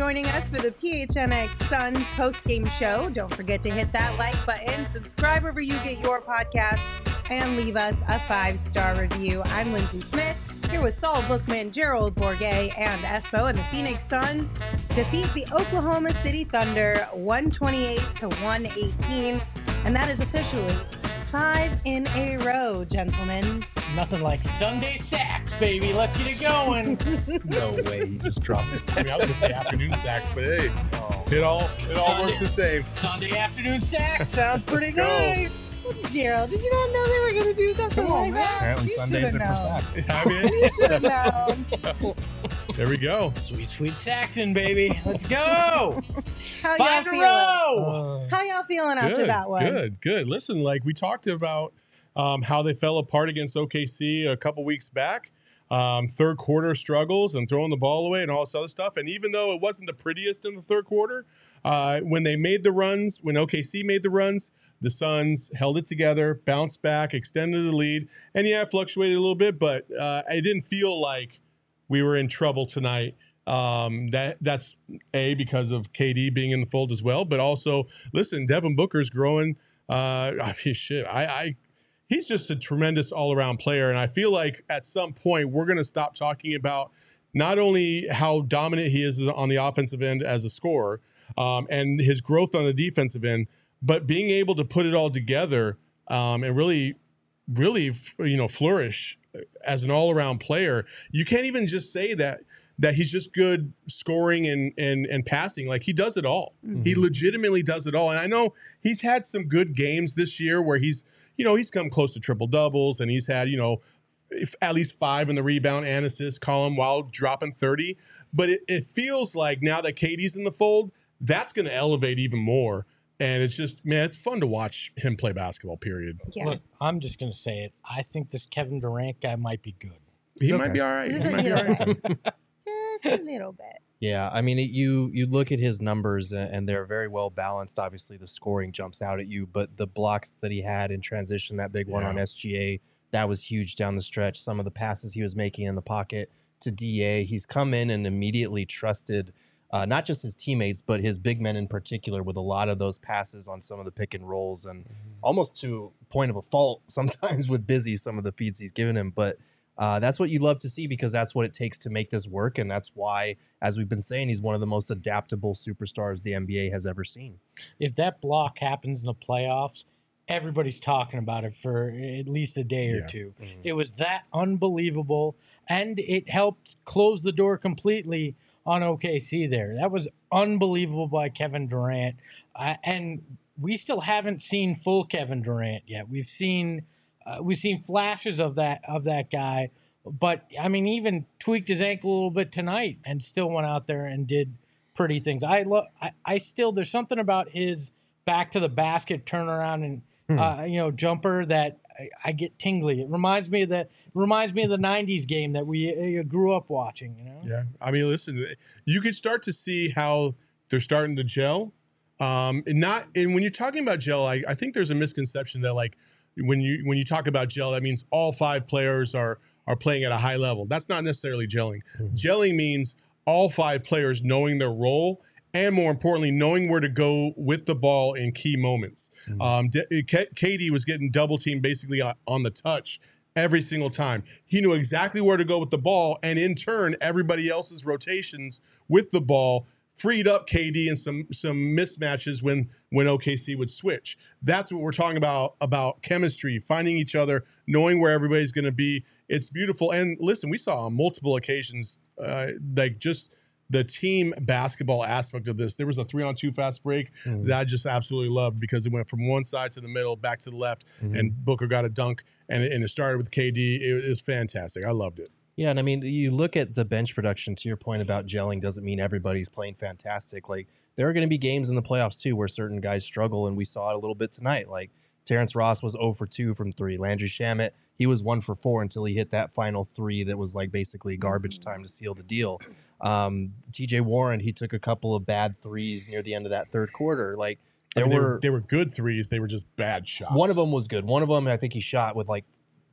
Joining us for the PHNX Suns post-game show. Don't forget to hit that like button, subscribe wherever you get your podcast, and leave us a five-star review. I'm Lindsay Smith, here with Saul Bookman, Gerald Bourguet, and Espo, and the Phoenix Suns defeat the Oklahoma City Thunder 128 to 118, and that is officially five in a row, gentlemen. Nothing like Sunday sacks, baby. Let's get it going. No way, he just dropped it. I mean, I was gonna say afternoon sacks, but hey, oh. it all it all Sunday- works the same. Sunday afternoon sacks sounds pretty Let's go. nice. Gerald, did you not know they were going to do something like that? Apparently You Sundays should've are for known. sacks. I mean, You should have known. there we go. Sweet, sweet Saxon, baby. Let's go. How y'all in a feeling? row. How y'all feeling after that one? good, good. Listen, like we talked about um, how they fell apart against OKC a couple weeks back. Um, third quarter struggles and throwing the ball away and all this other stuff. And even though it wasn't the prettiest in the third quarter, uh, when they made the runs, when OKC made the runs, the Suns held it together, bounced back, extended the lead, and yeah, it fluctuated a little bit, but uh, it didn't feel like we were in trouble tonight. Um, that that's a because of KD being in the fold as well, but also listen, Devin Booker's growing. Uh, I mean, shit, I, I he's just a tremendous all around player, and I feel like at some point we're gonna stop talking about not only how dominant he is on the offensive end as a scorer, um, and his growth on the defensive end, but being able to put it all together um, and really, really, you know, flourish as an all-around player. You can't even just say that that he's just good scoring and and and passing. Like he does it all. He legitimately does it all. And I know he's had some good games this year where he's, you know, he's come close to triple doubles and he's had, you know, if at least five in the rebound and assist column while dropping 30. But it, it feels like now that KD's in the fold, that's going to elevate even more. And it's just, man, it's fun to watch him play basketball, period. Yeah. Look, I'm just gonna say it. I think this Kevin Durant guy might be good. He okay. might be all right. Just He a might be little all right. bit. Just a little bit. Yeah, I mean, it, you you look at his numbers and they're very well balanced. Obviously, the scoring jumps out at you, but the blocks that he had in transition, that big one on SGA, that was huge down the stretch. Some of the passes he was making in the pocket to DA, he's come in and immediately trusted uh, not just his teammates, but his big men in particular, with a lot of those passes on some of the pick and rolls, and almost to point of a fault sometimes with busy some of the feeds he's given him, but. Uh, that's what you love to see because that's what it takes to make this work, and that's why, as we've been saying, he's one of the most adaptable superstars the NBA has ever seen. If that block happens in the playoffs, everybody's talking about it for at least a day or Yeah. two. It was that unbelievable, and it helped close the door completely on OKC there. That was unbelievable by Kevin Durant. Uh, and we still haven't seen full Kevin Durant yet. We've seen uh, we've seen flashes of that of that guy, but I mean, even tweaked his ankle a little bit tonight, and still went out there and did pretty things. I love. I, I still there's something about his back to the basket turnaround and uh, you know jumper that I, I get tingly. It reminds me of that reminds me of the '90s game that we uh, grew up watching. You know. Yeah, I mean, listen, you can start to see how they're starting to gel. Um, and not and when you're talking about gel, I, I think there's a misconception that like when you when you talk about gel, that means all five players are are playing at a high level. That's not necessarily gelling. Gelling means all five players knowing their role and more importantly, knowing where to go with the ball in key moments. Um, D- K- KD was getting double teamed basically on, on the touch every single time. He knew exactly where to go with the ball, and in turn, everybody else's rotations with the ball freed up KD and some some mismatches when when OKC would switch. That's what we're talking about about chemistry, finding each other, knowing where everybody's going to be. It's beautiful. And listen, we saw on multiple occasions, uh, like just the team basketball aspect of this. There was a three on two fast break Mm. that I just absolutely loved because it went from one side to the middle, back to the left, Mhm. and Booker got a dunk, and it, and it started with KD. It, was fantastic. I loved it. Yeah, and I mean, you look at the bench production. To your point about gelling, doesn't mean everybody's playing fantastic. Like there are going to be games in the playoffs too where certain guys struggle, and we saw it a little bit tonight. Like Terrence Ross was 0 for 2 from three. Landry Shamet, he was 1 for 4 until he hit that final three that was like basically garbage time to seal the deal. Um, TJ Warren, he took a couple of bad threes near the end of that third quarter. Like I there mean, they were, they were good threes. They were just bad shots. one of them was good. One of them, I think he shot with like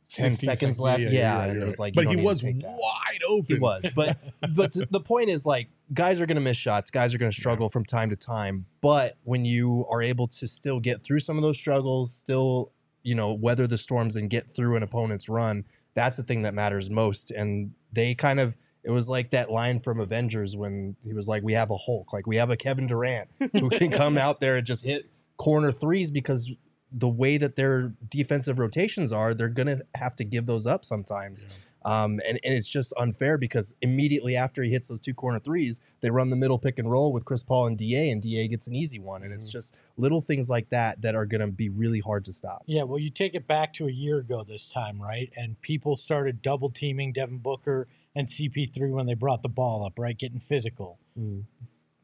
10 16 seconds left. you're Yeah, right, and it was like, but he was wide open. He was, but but the point is like guys are going to miss shots. Guys are going to struggle from time to time. But when you are able to still get through some of those struggles, still you know weather the storms and get through an opponent's run, that's the thing that matters most. And they kind of it was like that line from Avengers when he was like, "We have a Hulk, like we have a Kevin Durant who can come out there and just hit corner threes because." The way that their defensive rotations are, they're gonna have to give those up sometimes. Um, and, and it's just unfair because immediately after he hits those two corner threes, they run the middle pick and roll with Chris Paul and DA, and DA gets an easy one. And it's just little things like that that are going to be really hard to stop. Yeah, well, you take it back to a year ago this time, right? And people started double teaming Devin Booker and CP3 when they brought the ball up, right? Getting physical. Mm.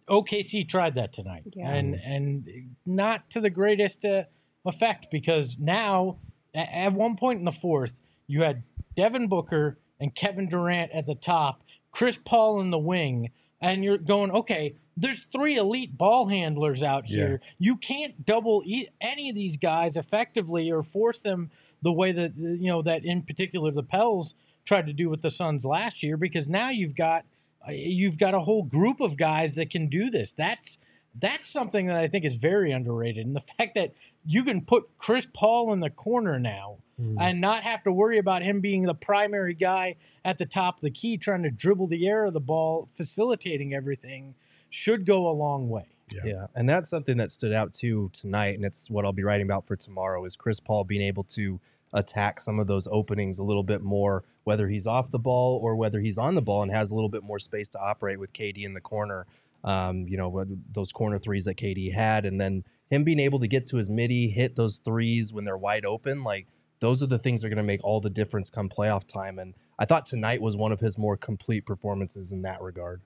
OKC tried that tonight, Yeah. and and not to the greatest uh, effect because now a- at one point in the fourth, you had Devin Booker and Kevin Durant at the top, Chris Paul in the wing, and you're going, okay, there's three elite ball handlers out Yeah. here. You can't double e- any of these guys effectively or force them the way that you know that in particular the Pels tried to do with the Suns last year because now you've got you've got a whole group of guys that can do this. That's that's something that I think is very underrated. And the fact that you can put Chris Paul in the corner now Mm. and not have to worry about him being the primary guy at the top of the key trying to dribble the air of the ball, facilitating everything should go a long way. Yeah. Yeah, and that's something that stood out too tonight, and it's what I'll be writing about for tomorrow. Is Chris Paul being able to attack some of those openings a little bit more, whether he's off the ball or whether he's on the ball and has a little bit more space to operate with KD in the corner. Um, you know, those corner threes that KD had, and then him being able to get to his midi, hit those threes when they're wide open, like those are the things that are going to make all the difference come playoff time. And I thought tonight was one of his more complete performances in that regard.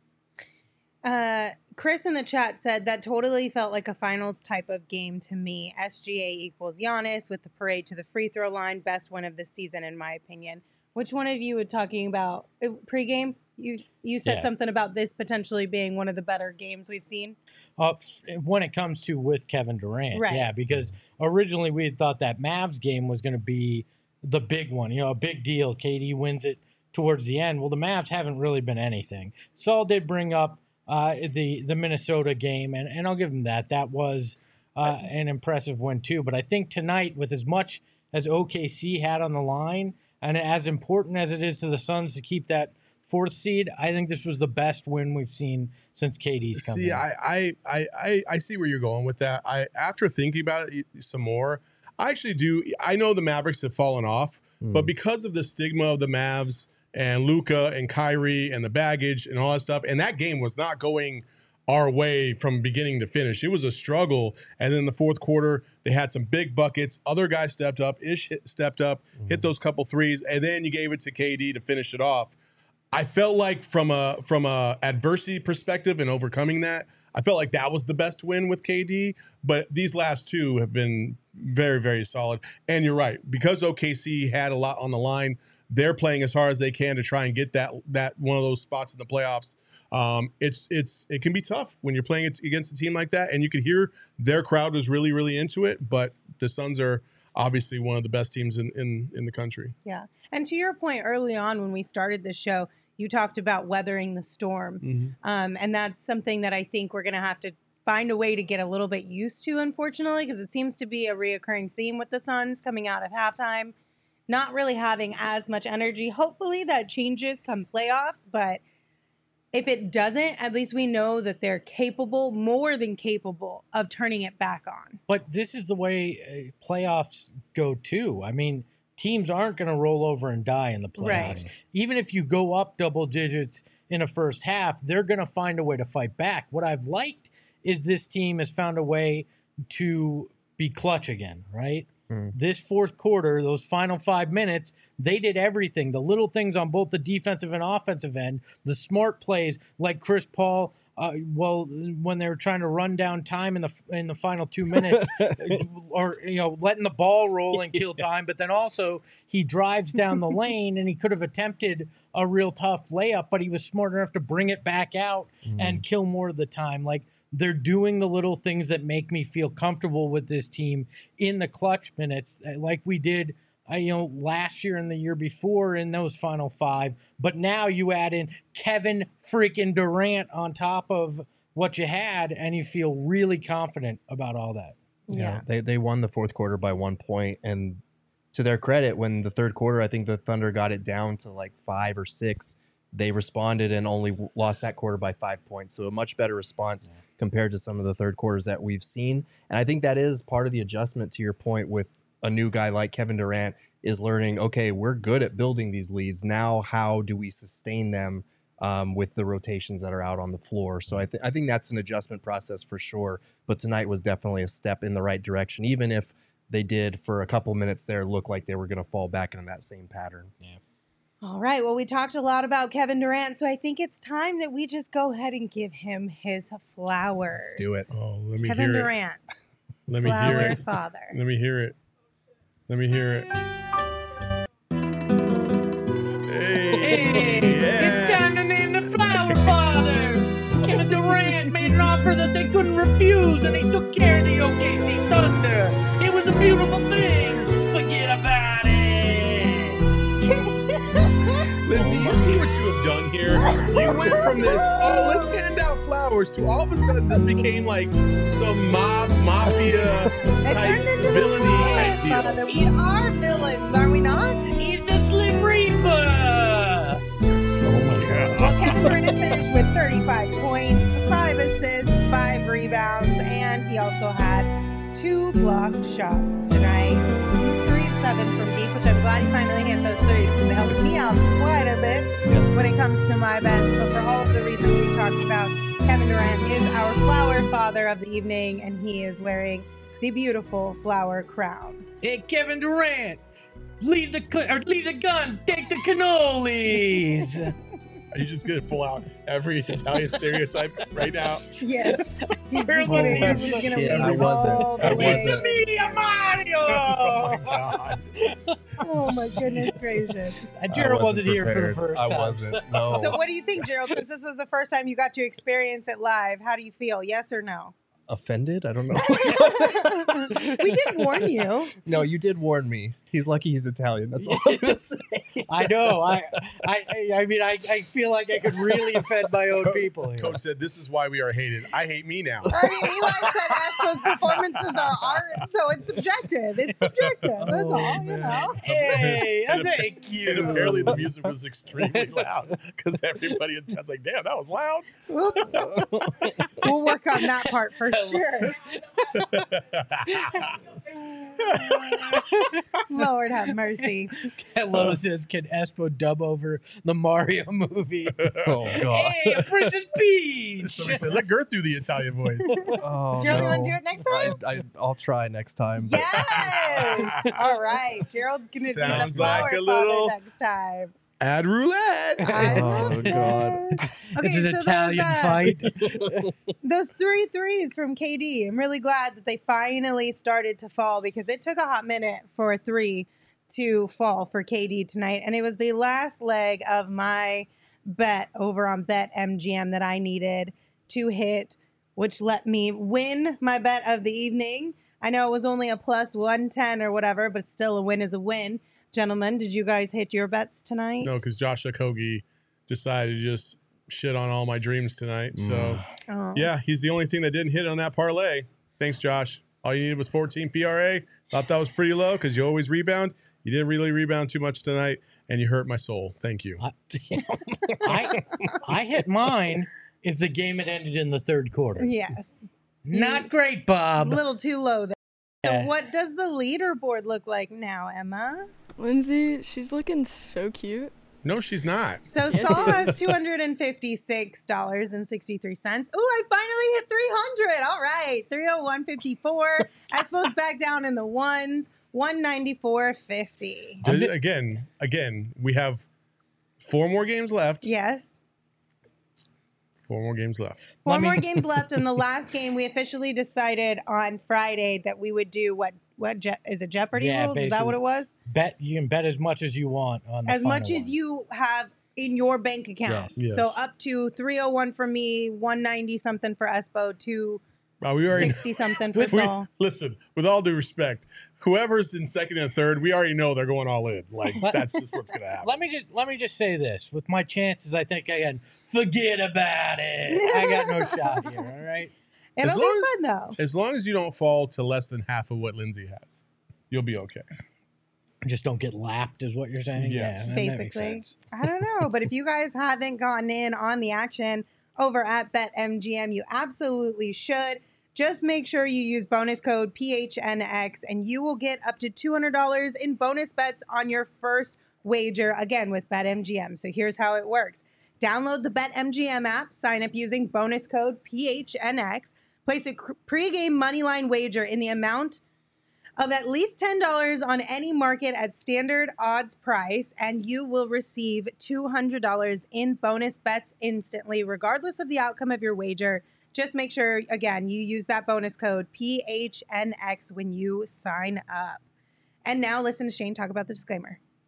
Uh, Chris in the chat said that totally felt like a finals type of game to me. SGA equals Giannis with the parade to the free throw line. Best win of the season, in my opinion. Which one of you were talking about uh, pregame? You you said Yeah. something about this potentially being one of the better games we've seen. Uh, when it comes to with Kevin Durant, Right. yeah, because originally we had thought that Mavs game was going to be the big one, you know, a big deal. KD wins it towards the end. Well, the Mavs haven't really been anything. Saul did bring up uh, the the Minnesota game, and, and I'll give him that. That was uh, an impressive win too. But I think tonight, with as much as OKC had on the line, and as important as it is to the Suns to keep that fourth seed, I think this was the best win we've seen since KD's come See. I, I, I, I, I see where you're going with that. I, after thinking about it some more, I actually do. I know the Mavericks have fallen off, but Mm. because of the stigma of the Mavs and Luka and Kyrie and the baggage and all that stuff, and that game was not going our way from beginning to finish. It was a struggle, and then the fourth quarter they had some big buckets. Other guys stepped up. Ish hit, stepped up, hit those couple threes, and then you gave it to KD to finish it off. I felt like from a from a adversity perspective and overcoming that, I felt like that was the best win with KD. But these last two have been very very solid. And you're right because OKC had a lot on the line. They're playing as hard as they can to try and get that that one of those spots in the playoffs. Um, it's it's it can be tough when you're playing against a team like that, and you could hear their crowd was really really into it. But the Suns are obviously one of the best teams in in, in the country. Yeah. And to your point early on when we started this show, you talked about weathering the storm. Um, and that's something that I think we're going to have to find a way to get a little bit used to, unfortunately, because it seems to be a reoccurring theme with the Suns coming out of halftime, not really having as much energy. Hopefully that changes come playoffs, but if it doesn't, at least we know that they're capable, more than capable, of turning it back on. But this is the way uh, playoffs go too. I mean, teams aren't going to roll over and die in the playoffs. Right. Even if you go up double digits in a first half, they're going to find a way to fight back. What I've liked is this team has found a way to be clutch again, right? Hmm. This fourth quarter, those final five minutes, they did everything. The little things on both the defensive and offensive end, the smart plays like Chris Paul. Uh, well, when they were trying to run down time in the in the final two minutes, or you know, letting the ball roll and kill time, but then also he drives down the lane and he could have attempted a real tough layup, but he was smart enough to bring it back out and kill more of the time. Like they're doing the little things that make me feel comfortable with this team in the clutch minutes, uh, like we did. Uh, you know, last year and the year before in those final five, but now you add in Kevin freaking Durant on top of what you had, and you feel really confident about all that. Yeah. They they won the fourth quarter by one point, and to their credit, when the third quarter, I think the Thunder got it down to like five or six. They responded and only w- lost that quarter by five points. So a much better response compared to some of the third quarters that we've seen. And I think that is part of the adjustment to your point with a new guy like Kevin Durant is learning. Okay, we're good at building these leads. Now, how do we sustain them? Um, with the rotations that are out on the floor. So I, th- I think that's an adjustment process for sure. But tonight was definitely a step in the right direction, even if they did for a couple minutes there look like they were going to fall back into that same pattern. All right. Well, we talked a lot about Kevin Durant, so I think it's time that we just go ahead and give him his flowers. Let's do it. Oh, let me Kevin hear Durant, it. Let me flower hear it. father. Let me hear it. Let me hear it. Hey, It's time to name the flower father. Kevin Durant made an offer that they couldn't refuse, and he took care of the OKC Thunder. It was a beautiful thing. You went from this, oh, let's hand out flowers, to all of a sudden this became like some mob, mafia type, turned villainy flower type deal. father. We are villains, are we not? He's the Slim Reaper. Oh my god. Well, Kevin Durant finished with 35 points, five assists, five rebounds, and he also had two blocked shots tonight. He's three of seven from deep, which I'm glad he finally hit those threes because they helped me out quite a bit when it comes to my bets. But for all of the reasons we talked about, Kevin Durant is our flower father of the evening, and he is wearing the beautiful flower crown. Hey, Kevin Durant. Leave the cl- or leave the gun. Take the cannolis. Are you just gonna pull out every Italian stereotype right now? Yes, he's Where just was gonna, he? he's just gonna Shit, I wasn't. I wasn't. Media Mario. Oh my god. Oh my goodness gracious. And Jared wasn't, here for the first time. I time. wasn't. No. So, what do you think, Gerald? Since this was the first time you got to experience it live, how do you feel? Yes or no? Offended? I don't know. We did warn you. no, you did warn me. He's lucky he's Italian. That's all I'm gonna say. I know. I, I, I- I mean, I, I feel like I could really offend my own people here. Coach said, "This is why we are hated. I hate me now." I mean, Eli said Astros performances are art, so it's subjective. It's subjective. That's oh, all, you know. Hey, And thank you. And apparently the music was extremely loud because everybody in chat's like, "Damn, that was loud." Oops. We'll work on that part for sure. Lord have mercy. Hello says, can Espo dub over the Mario movie? Oh god. hey, a Princess Peach. Somebody said, "Let Girth do the Italian voice." Oh, Gerald, you want to do it next time? I, I, I'll try next time. Yes. All right. Gerald's gonna be the Sounds flower like a father little- next time. Ad roulette. I Oh, love God. this. it's Okay, an so Italian those, uh, fight. those three threes from KD. I'm really glad that they finally started to fall because it took a hot minute for a three to fall for KD tonight, and it was the last leg of my bet over on BetMGM that I needed to hit, which let me win my bet of the evening. I know it was only a plus 110 or whatever, but still a win is a win. Gentlemen, did you guys hit your bets tonight? No, because Josh Okogie decided to just shit on all my dreams tonight. So mm. Oh. yeah, he's the only thing that didn't hit on that parlay. Thanks, Josh. All you needed was 14 PRA. Thought that was pretty low because you always rebound. You didn't really rebound too much tonight, and you hurt my soul. Thank you. I, I hit mine if the game had ended in the third quarter. Yes. Not great, Bob. A little too low there. So, Yeah. what does the leaderboard look like now, Emma? Lindsay, she's looking so cute. No, she's not. So Saul has two hundred and fifty-six dollars and sixty-three cents. Ooh, I finally hit three hundred. All right, three hundred one fifty-four. I suppose back down in the ones. One ninety-four fifty. I'm D- di- again, again, we have four more games left. Yes. Four more games left. Four Let me- more games left. In the last game, we officially decided on Friday that we would do what? What Je- is it? Jeopardy Yeah, rules? Is that what it was? Bet you can bet as much as you want on the As much as one. you have in your bank account. Yes. So up to three hundred one for me, one ninety something for Espo, two Uh, we already sixty something for we, Saul. listen. With all due respect, whoever's in second and third, we already know they're going all in. Like that's just what's gonna happen. Let me just let me just say this: with my chances, I think I can forget about it. I got no shot here. All right. It'll As be long fun though. As long as you don't fall to less than half of what Lindsay has, you'll be okay. Just don't get lapped, is what you're saying. Yes. Yeah, Basically. I don't know, but if you guys haven't gotten in on the action over at BetMGM, you absolutely should. Just make sure you use bonus code PHNX and you will get up to $200 in bonus bets on your first wager, again with BetMGM. So here's how it works download the BetMGM app, sign up using bonus code PHNX, place a pregame moneyline wager in the amount of at least $10 on any market at standard odds price, and you will receive $200 in bonus bets instantly, regardless of the outcome of your wager. Just make sure, again, you use that bonus code PHNX when you sign up. And now listen to Shane talk about the disclaimer.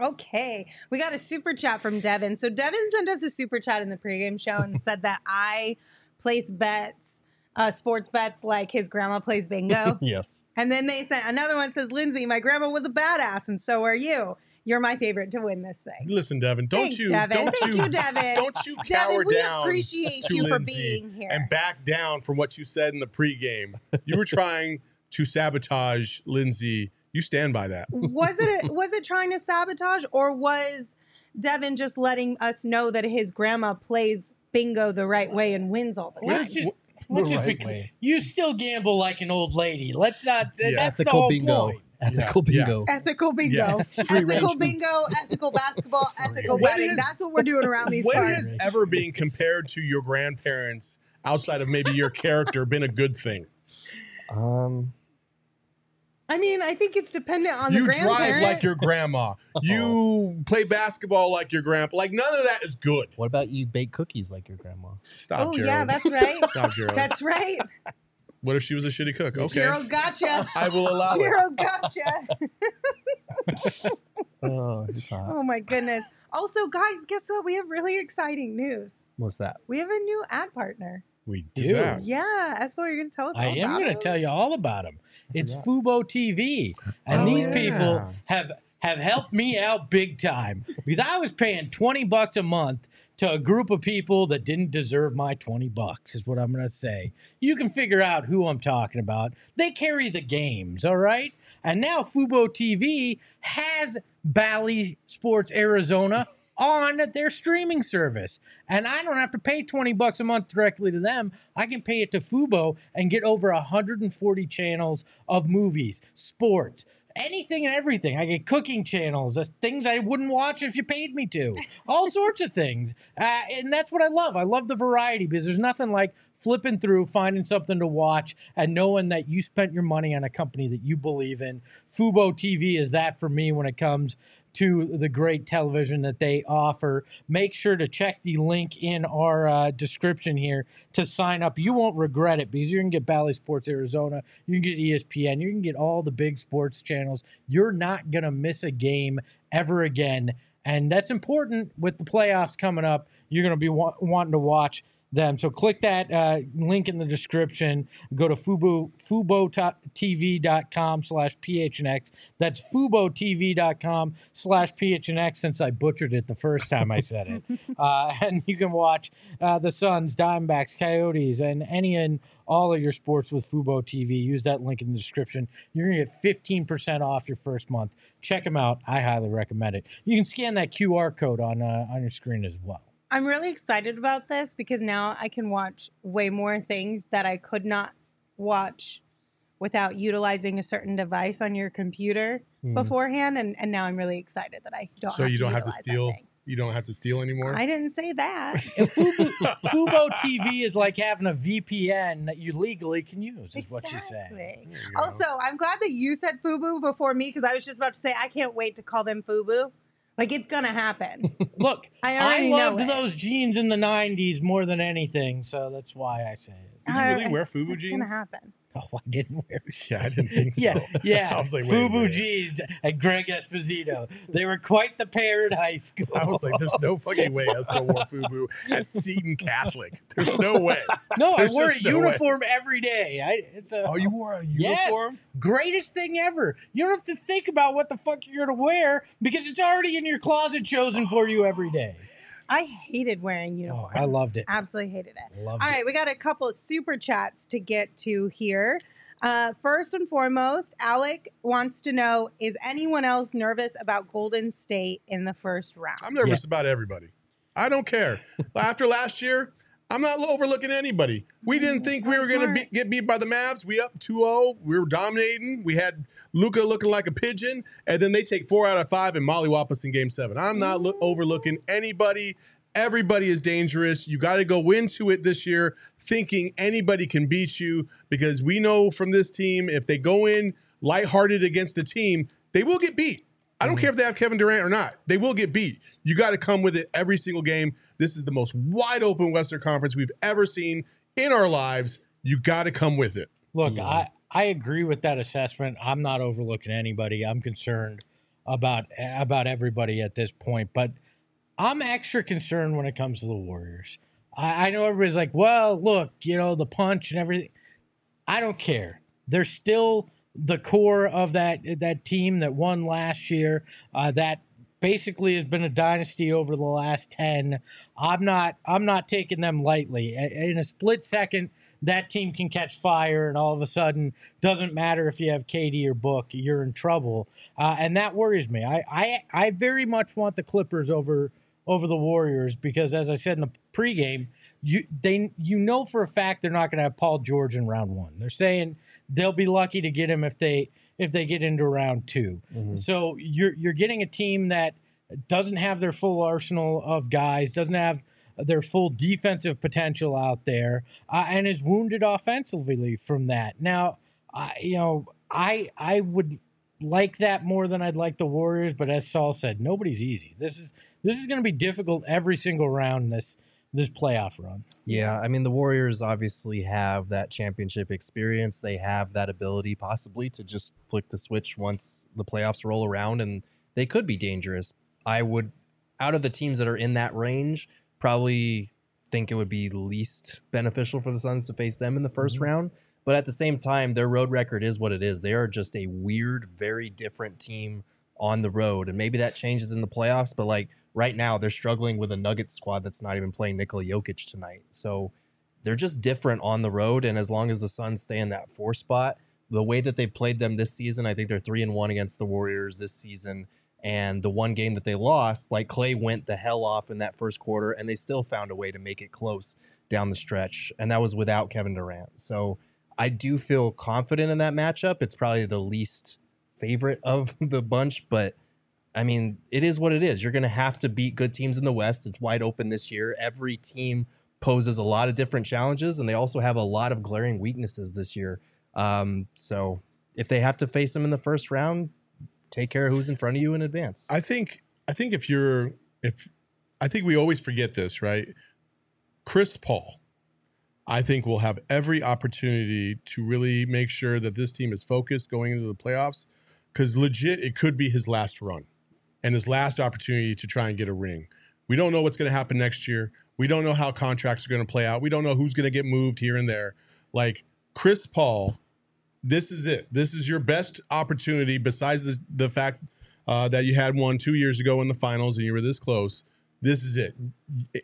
Okay, we got a super chat from Devin. So Devin sent us a super chat in the pregame show and said that I place bets, uh, sports bets, like his grandma plays bingo. Yes. and then they sent another one says, Lindsay, my grandma was a badass, and so are you. You're my favorite to win this thing. Listen, Devin, don't Thanks, you Devin. don't Thank you, you, Devin. don't you Devin, cower we down appreciate to you for Lindsay being here. and back down from what you said in the pregame. You were trying to sabotage Lindsay. You stand by that. was it a, was it trying to sabotage, or was Devin just letting us know that his grandma plays bingo the right way and wins all the time? Let's just, let's just right be, you still gamble like an old lady. Let's not. Yeah. That's the Ethical whole bingo. point. Ethical Yeah. bingo. Ethical bingo. Yeah. Free Ethical bingo, ethical basketball, ethical When betting. is- That's what we're doing around these When parts. has ever being compared to your grandparents outside of maybe your character been a good thing? Um, I mean, I think it's dependent on the you drive like your grandma. You play basketball like your grandpa. Like none of that is good. what about you bake cookies like your grandma? Stop, Oh Gerald. yeah, that's right. Stop, Gerald. That's right. what if she was a shitty cook? Okay, Gerald gotcha. I will allow it. Gerald gotcha. Oh, it's hot. Oh my goodness. Also, guys, guess what? We have really exciting news. What's that? We have a new ad partner. We do. Yeah, that's what you're going to tell us. I all am about going to him. tell you all about them. It's forgot. Fubo TV, and Oh, these yeah. people have have helped me out big time because I was paying twenty bucks a month to a group of people that didn't deserve my twenty bucks. Is what I'm going to say. You can figure out who I'm talking about. They carry the games, all right. And now Fubo TV has Bally Sports Arizona on their streaming service. And I don't have to pay 20 bucks a month directly to them. I can pay it to Fubo and get over 140 channels of movies, sports, anything and everything. I get cooking channels, things I wouldn't watch if you paid me to, all sorts of things. Uh, and that's what I love. I love the variety because there's nothing like flipping through, finding something to watch, and knowing that you spent your money on a company that you believe in. Fubo TV is that for me when it comes to the great television that they offer. Make sure to check the link in our uh, description here to sign up. You won't regret it because you can get Bally Sports Arizona, you can get ESPN, you can get all the big sports channels. You're not going to miss a game ever again. And that's important with the playoffs coming up. You're going to be wa- wanting to watch them. So click that uh, link in the description. Go to Fubo FuboTV.com slash PHNX. That's FuboTV.com slash PHNX since I butchered it the first time I said it. uh, and you can watch uh, the Suns, Diamondbacks, Coyotes, and any and all of your sports with Fubo TV. Use that link in the description. You're going to get 15% off your first month. Check them out. I highly recommend it. You can scan that QR code on uh, on your screen as well. I'm really excited about this because now I can watch way more things that I could not watch without utilizing a certain device on your computer Mhm. beforehand. And, and now I'm really excited that I don't. So have you don't have to steal. You don't have to steal anymore. I didn't say that. If Fubo, Fubo TV is like having a VPN that you legally can use, is what she's saying. Exactly. There you go. Also, I'm glad that you said FUBU before me because I was just about to say I can't wait to call them FUBU. Like it's gonna happen. Look, I I, loved those jeans in the '90s more than anything, so that's why I say it. Did you really Uh, wear FUBU it's gonna jeans? happen. Oh, I didn't wear. yeah, I didn't think so. Yeah, yeah. I was like, wait a Fubu minute. jeans and Greg Esposito. They were quite the pair at high school. I was like, there's no fucking way Espo wore FUBU at Seton Catholic. There's no way. no, I there's wore a just no way. uniform every day. I, it's a Oh, you wore a Yes. uniform? greatest thing ever. You don't have to think about what the fuck you're gonna wear because it's already in your closet chosen for you every day. I hated wearing uniforms. Oh, I loved it. Absolutely hated it. Loved All it. right, we got a couple of super chats to get to here. Uh, first and foremost, Alec wants to know Is anyone else nervous about Golden State in the first round? I'm nervous about everybody. I don't care. After last year, I'm not overlooking anybody. We didn't think we were going to be, get beat by the Mavs. We up 2-0. We were dominating. We had Luka looking like a pigeon, and then they take four out of five and mollywop us in Game Seven. I'm not look, overlooking anybody. Everybody is dangerous. You got to go into it this year thinking anybody can beat you because we know from this team if they go in lighthearted against a team, they will get beat. I don't mm-hmm. care if they have Kevin Durant or not. They will get beat. You got to come with it every single game. This is the most wide open Western Conference we've ever seen in our lives. You got to come with it. Look, Yeah. I, I agree with that assessment. I'm not overlooking anybody. I'm concerned about about everybody at this point, but I'm extra concerned when it comes to the Warriors. I, I know everybody's like, well, look, you know, the punch and everything. I don't care. They're still the core of that that team that won last year. Uh, that basically has been a dynasty over the last 10 i'm not i'm not taking them lightly in a split second that team can catch fire and all of a sudden doesn't matter if you have KD or Book, you're in trouble, uh, and that worries me. I, I I very much want the Clippers over over the Warriors because, as I said in the pregame, you they you know for a fact they're not going to have Paul George in round one. They're saying they'll be lucky to get him if they if they get into round 2 Mhm. So you're you're getting a team that doesn't have their full arsenal of guys, doesn't have their full defensive potential out there, uh, and is wounded offensively from that. Now, I you know I I would like that more than I'd like the Warriors, but as Saul said, nobody's easy. This is this is going to be difficult every single round in this this playoff run. Yeah, I mean the Warriors obviously have that championship experience. They have that ability possibly to just flick the switch once the playoffs roll around and they could be dangerous. I would out of the teams that are in that range, probably think it would be least beneficial for the Suns to face them in the 1st Mhm. round. But at the same time, their road record is what it is. They are just a weird, very different team on the road. And maybe that changes in the playoffs, but like right now, they're struggling with a Nuggets squad that's not even playing Nikola Jokic tonight. So they're just different on the road. And as long as the Suns stay in that four spot, the way that they've played them this season, I think they're three and one against the Warriors this season. And the one game that they lost, like Clay went the hell off in that first quarter, and they still found a way to make it close down the stretch. And that was without Kevin Durant. So I do feel confident in that matchup. It's probably the least favorite of the bunch, but I mean, it is what it is. You're going to have to beat good teams in the West. It's wide open this year. Every team poses a lot of different challenges, and they also have a lot of glaring weaknesses this year. Um, so if they have to face them in the first round, take care of who's in front of you in advance. I think I think if you're if I think we always forget this, right? Chris Paul, I think will have every opportunity to really make sure that this team is focused going into the playoffs because legit it could be his last run and his last opportunity to try and get a ring. We don't know what's going to happen next year. We don't know how contracts are going to play out. We don't know who's going to get moved here and there. Like Chris Paul, this is it. This is your best opportunity. Besides the the fact uh, that you had one two years ago in the finals and you were this close, this is it.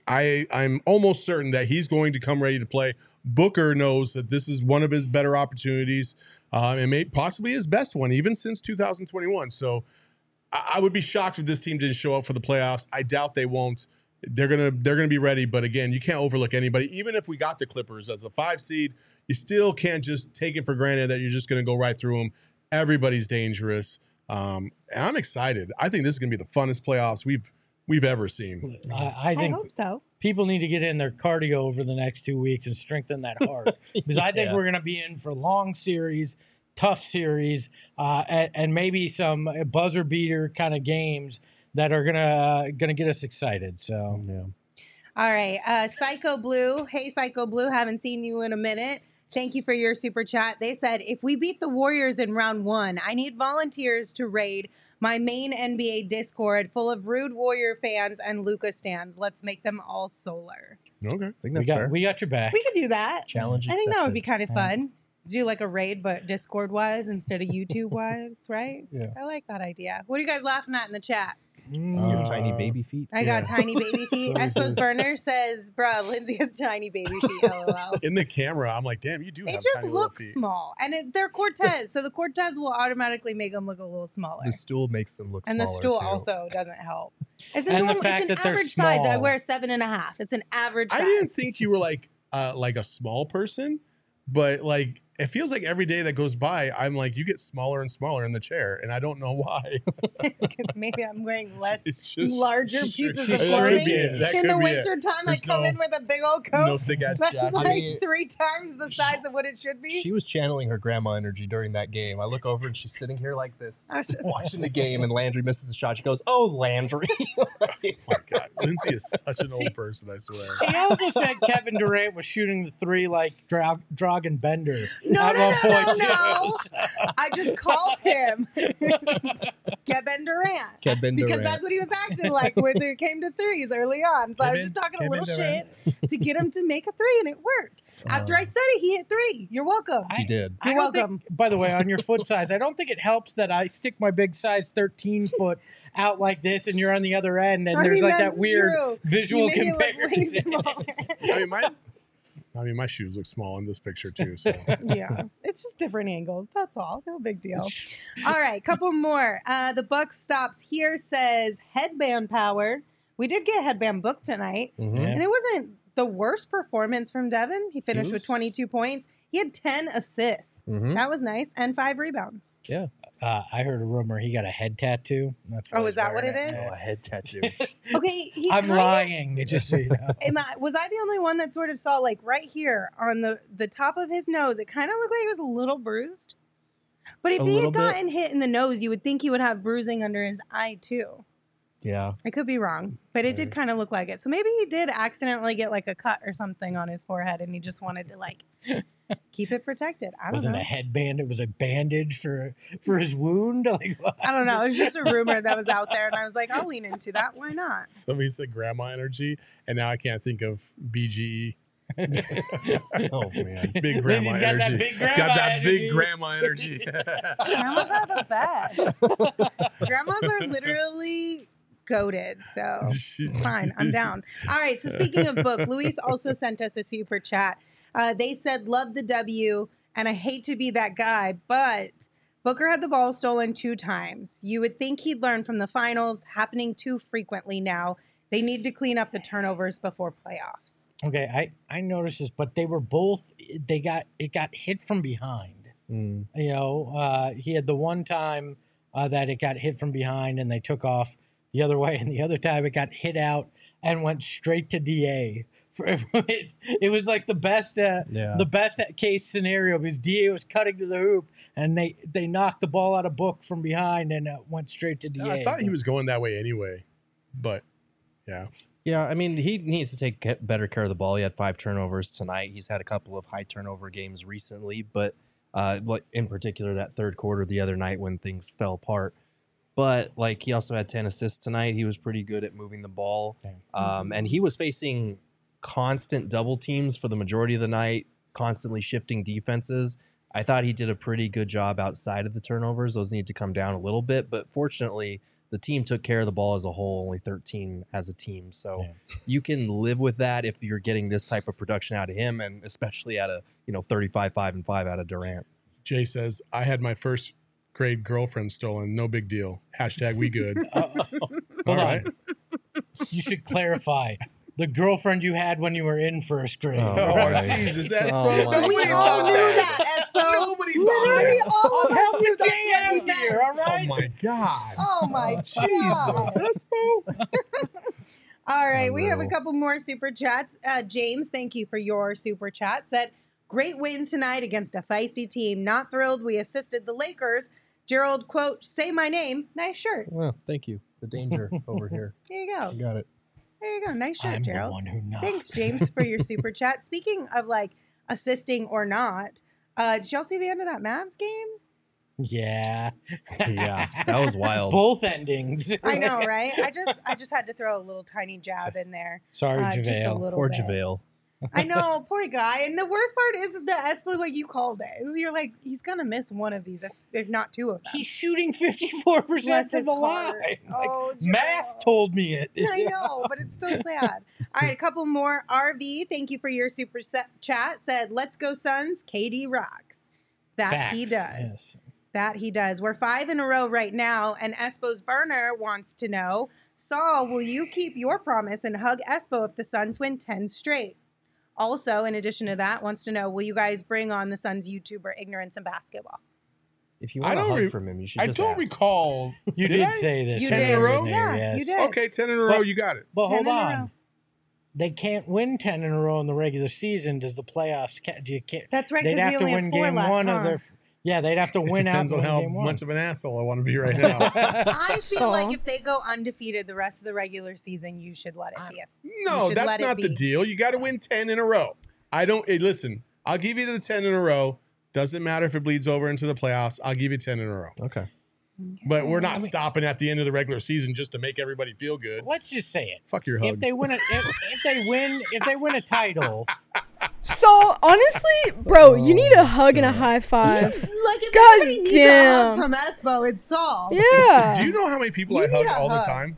I I'm almost certain that he's going to come ready to play. Booker knows that this is one of his better opportunities, uh, and may possibly his best one, even since 2021. So I, I would be shocked if this team didn't show up for the playoffs. I doubt they won't. They're gonna they're gonna be ready, but again, you can't overlook anybody. Even if we got the Clippers as a five seed, you still can't just take it for granted that you're just gonna go right through them. Everybody's dangerous, um, and I'm excited. I think this is gonna be the funnest playoffs we've we've ever seen. I, I I hope so. people need to get in their cardio over the next two weeks and strengthen that heart because I think Yeah. we're going to be in for long series, tough series, uh, and, and maybe some buzzer beater kind of games that are gonna gonna get us excited. So Yeah. All right. Uh, Psycho Blue. Hey, Psycho Blue. Haven't seen you in a minute. Thank you for your super chat. They said, if we beat the Warriors in round one, I need volunteers to raid my main NBA Discord full of rude Warrior fans and Luka stands. Let's make them all solar. Okay. I think we got fair. we got your back. We could do that. Challenge Accepted. I think that would be kind of fun. Do like a raid, but Discord wise instead of YouTube wise, right? Yeah. I like that idea. What are you guys laughing at in the chat? Mm, Your tiny uh, baby feet. I got Yeah. tiny baby feet. I suppose Burner says, bruh, Lindsay has tiny baby feet. LOL. In the camera, I'm like, damn, you do They have just tiny look feet. small, and it, they're Cortez, so the Cortez will automatically make them look a little smaller. The stool makes them look small. and the stool too. also doesn't help. It's, a And the normal, fact it's an that they're average size. I wear a seven and a half. It's an average size. I didn't think you were like uh like a small person, but like it feels like every day that goes by, I'm like you get smaller and smaller in the chair, and I don't know why. Maybe I'm wearing less just- larger pieces sure, of clothing. be it. That in the be it. winter time, I come no- in with a big old coat. No big ass That's jacket. like mean- three times the size of what it should be. She was channeling her grandma energy during that game. I look over and she's sitting here like this, just- watching the game, and Landry misses a shot. She goes, "Oh, Landry!" Oh my god, Lindsay is such an old person. I swear. She also said Kevin Durant was shooting the three like Dra- Dragan Bender No, at no, no, no. I just called him Kevin Durant. Kevin Durant. because that's what he was acting like when it came to threes early on. So I was just talking a little Durant. shit to get him to make a three, and it worked. After I um, said it, he hit three. You're welcome. he did. I You're don't think- welcome. by the way, on your foot size, I don't think it helps that I stick my big size 13 foot out like this and you're on the other end and I there's mean, like that weird true. visual you make it look way comparison. smaller. I mean, my, I mean, my shoes look small in this picture too. So yeah, it's just different angles. That's all. No big deal. All right, couple more. Uh, the buck stops here. Says headband power. We did get headband booked tonight, Mhm. And it wasn't the worst performance from Devin. He finished with 22 points. He had 10 assists. Mhm. That was nice, and five rebounds. Uh, I heard a rumor he got a head tattoo. That's Oh, is that what it is? Oh, a head tattoo. Okay, he I'm kind of- lying. Just so you know. Am I, was I the only one that sort of saw like right here on the the top of his nose? It kind of looked like he was a little bruised. But if A he little had bit. gotten hit in the nose, you would think he would have bruising under his eye too. Yeah. I could be wrong, but it did kind of look like it. So maybe he did accidentally get like a cut or something on his forehead, and he just wanted to like keep it protected. I don't wasn't know. a headband. It was a bandage for for his wound. Like what? I don't know. It was just a rumor that was out there, and I was like, I'll lean into that. Why not? somebody said grandma energy, and now I can't think of BGE. Oh man. Big grandma Lindsay's got energy. that big grandma got that energy. big grandma energy. Grandmas are the best. Grandmas are literally goaded. So It's fine. I'm down. All right. So speaking of book, Luis also sent us a super chat. Uh, they said, "Love the W," and I hate to be that guy, but Booker had the ball stolen two times. You would think he'd learn from the finals, happening too frequently now. They need to clean up the turnovers before playoffs. Okay, I I noticed this, but they were both. They got it got hit from behind. Mm. You know, uh, he had the one time uh, that it got hit from behind and they took off the other way, and the other time it got hit out and went straight to Da. For it, it was like the best, uh, Yeah. the best case scenario because Da was cutting to the hoop and they they knocked the ball out of Book from behind and uh, went straight to Da. I thought he was going that way anyway, but yeah. Yeah, I mean, he needs to take better care of the ball. He had five turnovers tonight. He's had a couple of high turnover games recently, but uh, like in particular that third quarter the other night when things fell apart. But like he also had ten assists tonight. He was pretty good at moving the ball, um, and he was facing constant double teams for the majority of the night, constantly shifting defenses. I thought he did a pretty good job outside of the turnovers. Those need to come down a little bit, but fortunately, the team took care of the ball as a whole, only 13 as a team. So Yeah. you can live with that if you're getting this type of production out of him and especially at a, you know, 35 5 and 5 out of Durant. Jay says, I had my first grade girlfriend stolen. No big deal. Hashtag we good. Uh, All hold on. You should clarify. The girlfriend you had when you were in first grade. Oh, Oh, Jesus, Espo. Oh, Nobody we God. all knew that. that, Espo. Nobody thought Literally that. all of us knew your that's day out what he here, meant. Oh my God. Oh my god. Jesus, Espo. All right, we have a couple more super chats. Uh, James, thank you for your super chat. Said, great win tonight against a feisty team. Not thrilled we assisted the Lakers. Gerald, quote, say my name. Nice shirt. Well, thank you. The danger over here. There you go. You got it. There you go. Nice shirt, I'm the Gerald. one who knocks. Thanks, James, for your super chat. Speaking of like assisting or not, uh, did y'all see the end of that Mavs game? Yeah. Yeah, that was wild. Both endings. I know, right? I just I just had to throw a little tiny jab in there. Sorry, Uh, just a JaVale. little Poor bit. JaVale. I know, poor guy. And the worst part is the Espo, like you called it. You're like, he's gonna miss one of these, if, not two of them. He's shooting 54% Bless from the line. Oh, like, Oh, math told me it. I know, but it's still sad. All right, a couple more. RV, thank you for your super set chat. Said, "Let's go Suns." KD rocks. That he does. yes. That he does. We're five in a row right now, and Espo's burner wants to know, Saul, will you keep your promise and hug Espo if the Suns win ten straight? Also, in addition to that, wants to know, will you guys bring on the Suns YouTuber Ignorance and Basketball? If you want a don't hug re- from him, you should I just don't ask. recall. You Did did, say this. You 10 in a row? Yeah, yes. you did. Okay, 10 in a row. But- You got it. But 10 hold on. They can't win 10 in a row in the regular season. Does the playoffs ca- do you ca- That's right, They'd because we have to only win have four game left. one huh? of their. Yeah, they'd have to It win out depends and on win how game one. much of an asshole I want to be right now. I feel like if they go undefeated the rest of the regular season, you should let it be. No, that's not the deal. You got to win 10 in a row. I don't, hey, listen, I'll give you the 10 in a row. Doesn't matter if it bleeds over into the playoffs. I'll give you 10 in a row. Okay. But we're not I mean- stopping at the end of the regular season just to make everybody feel good. Let's just say it. Fuck your hugs. If they win a if, if they win if they win a title, So honestly, bro, you need a oh, hug and a high five. Like if God anybody needs a hug damn. from Espo, it's Saul. Yeah. Do you know how many people You I need hug a all the time?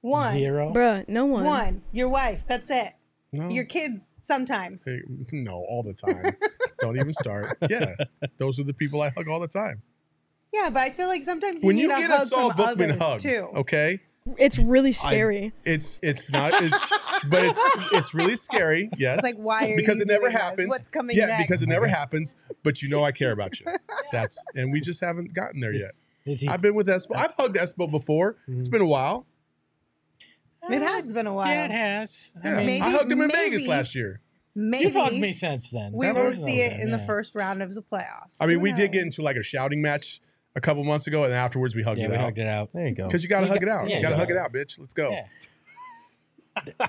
One. zero. Bruh, no one. One. Your wife. That's it. No. Your kids sometimes. Hey, no, all the time. don't even start. Yeah, those are the people I hug all the time. Yeah, but I feel like sometimes you when need you a get hug a Saul from Bookman others hug, too. okay, It's really scary. it's it's not, it's, but it's it's really scary. Yes, It's like why are because you it never doing this? happens. What's coming yeah, next? because it never happens. But you know I care about you. That's and we just haven't gotten there yet. He, I've been with Espo. Uh, I've hugged Espo before. It's mm-hmm. been a while. It has been a while. yeah, it has. I Yeah. mean, Maybe- I hugged him in Vegas last year. Maybe you've hugged me since then. we will see it in the first round of the playoffs. I mean, Who we did get into like a shouting match a couple months ago, and afterwards we hugged Yeah, it we out. hugged it out. There you go. Because you got to We hug got- it out. yeah, you got to hug it out, bitch. Let's go. Yeah.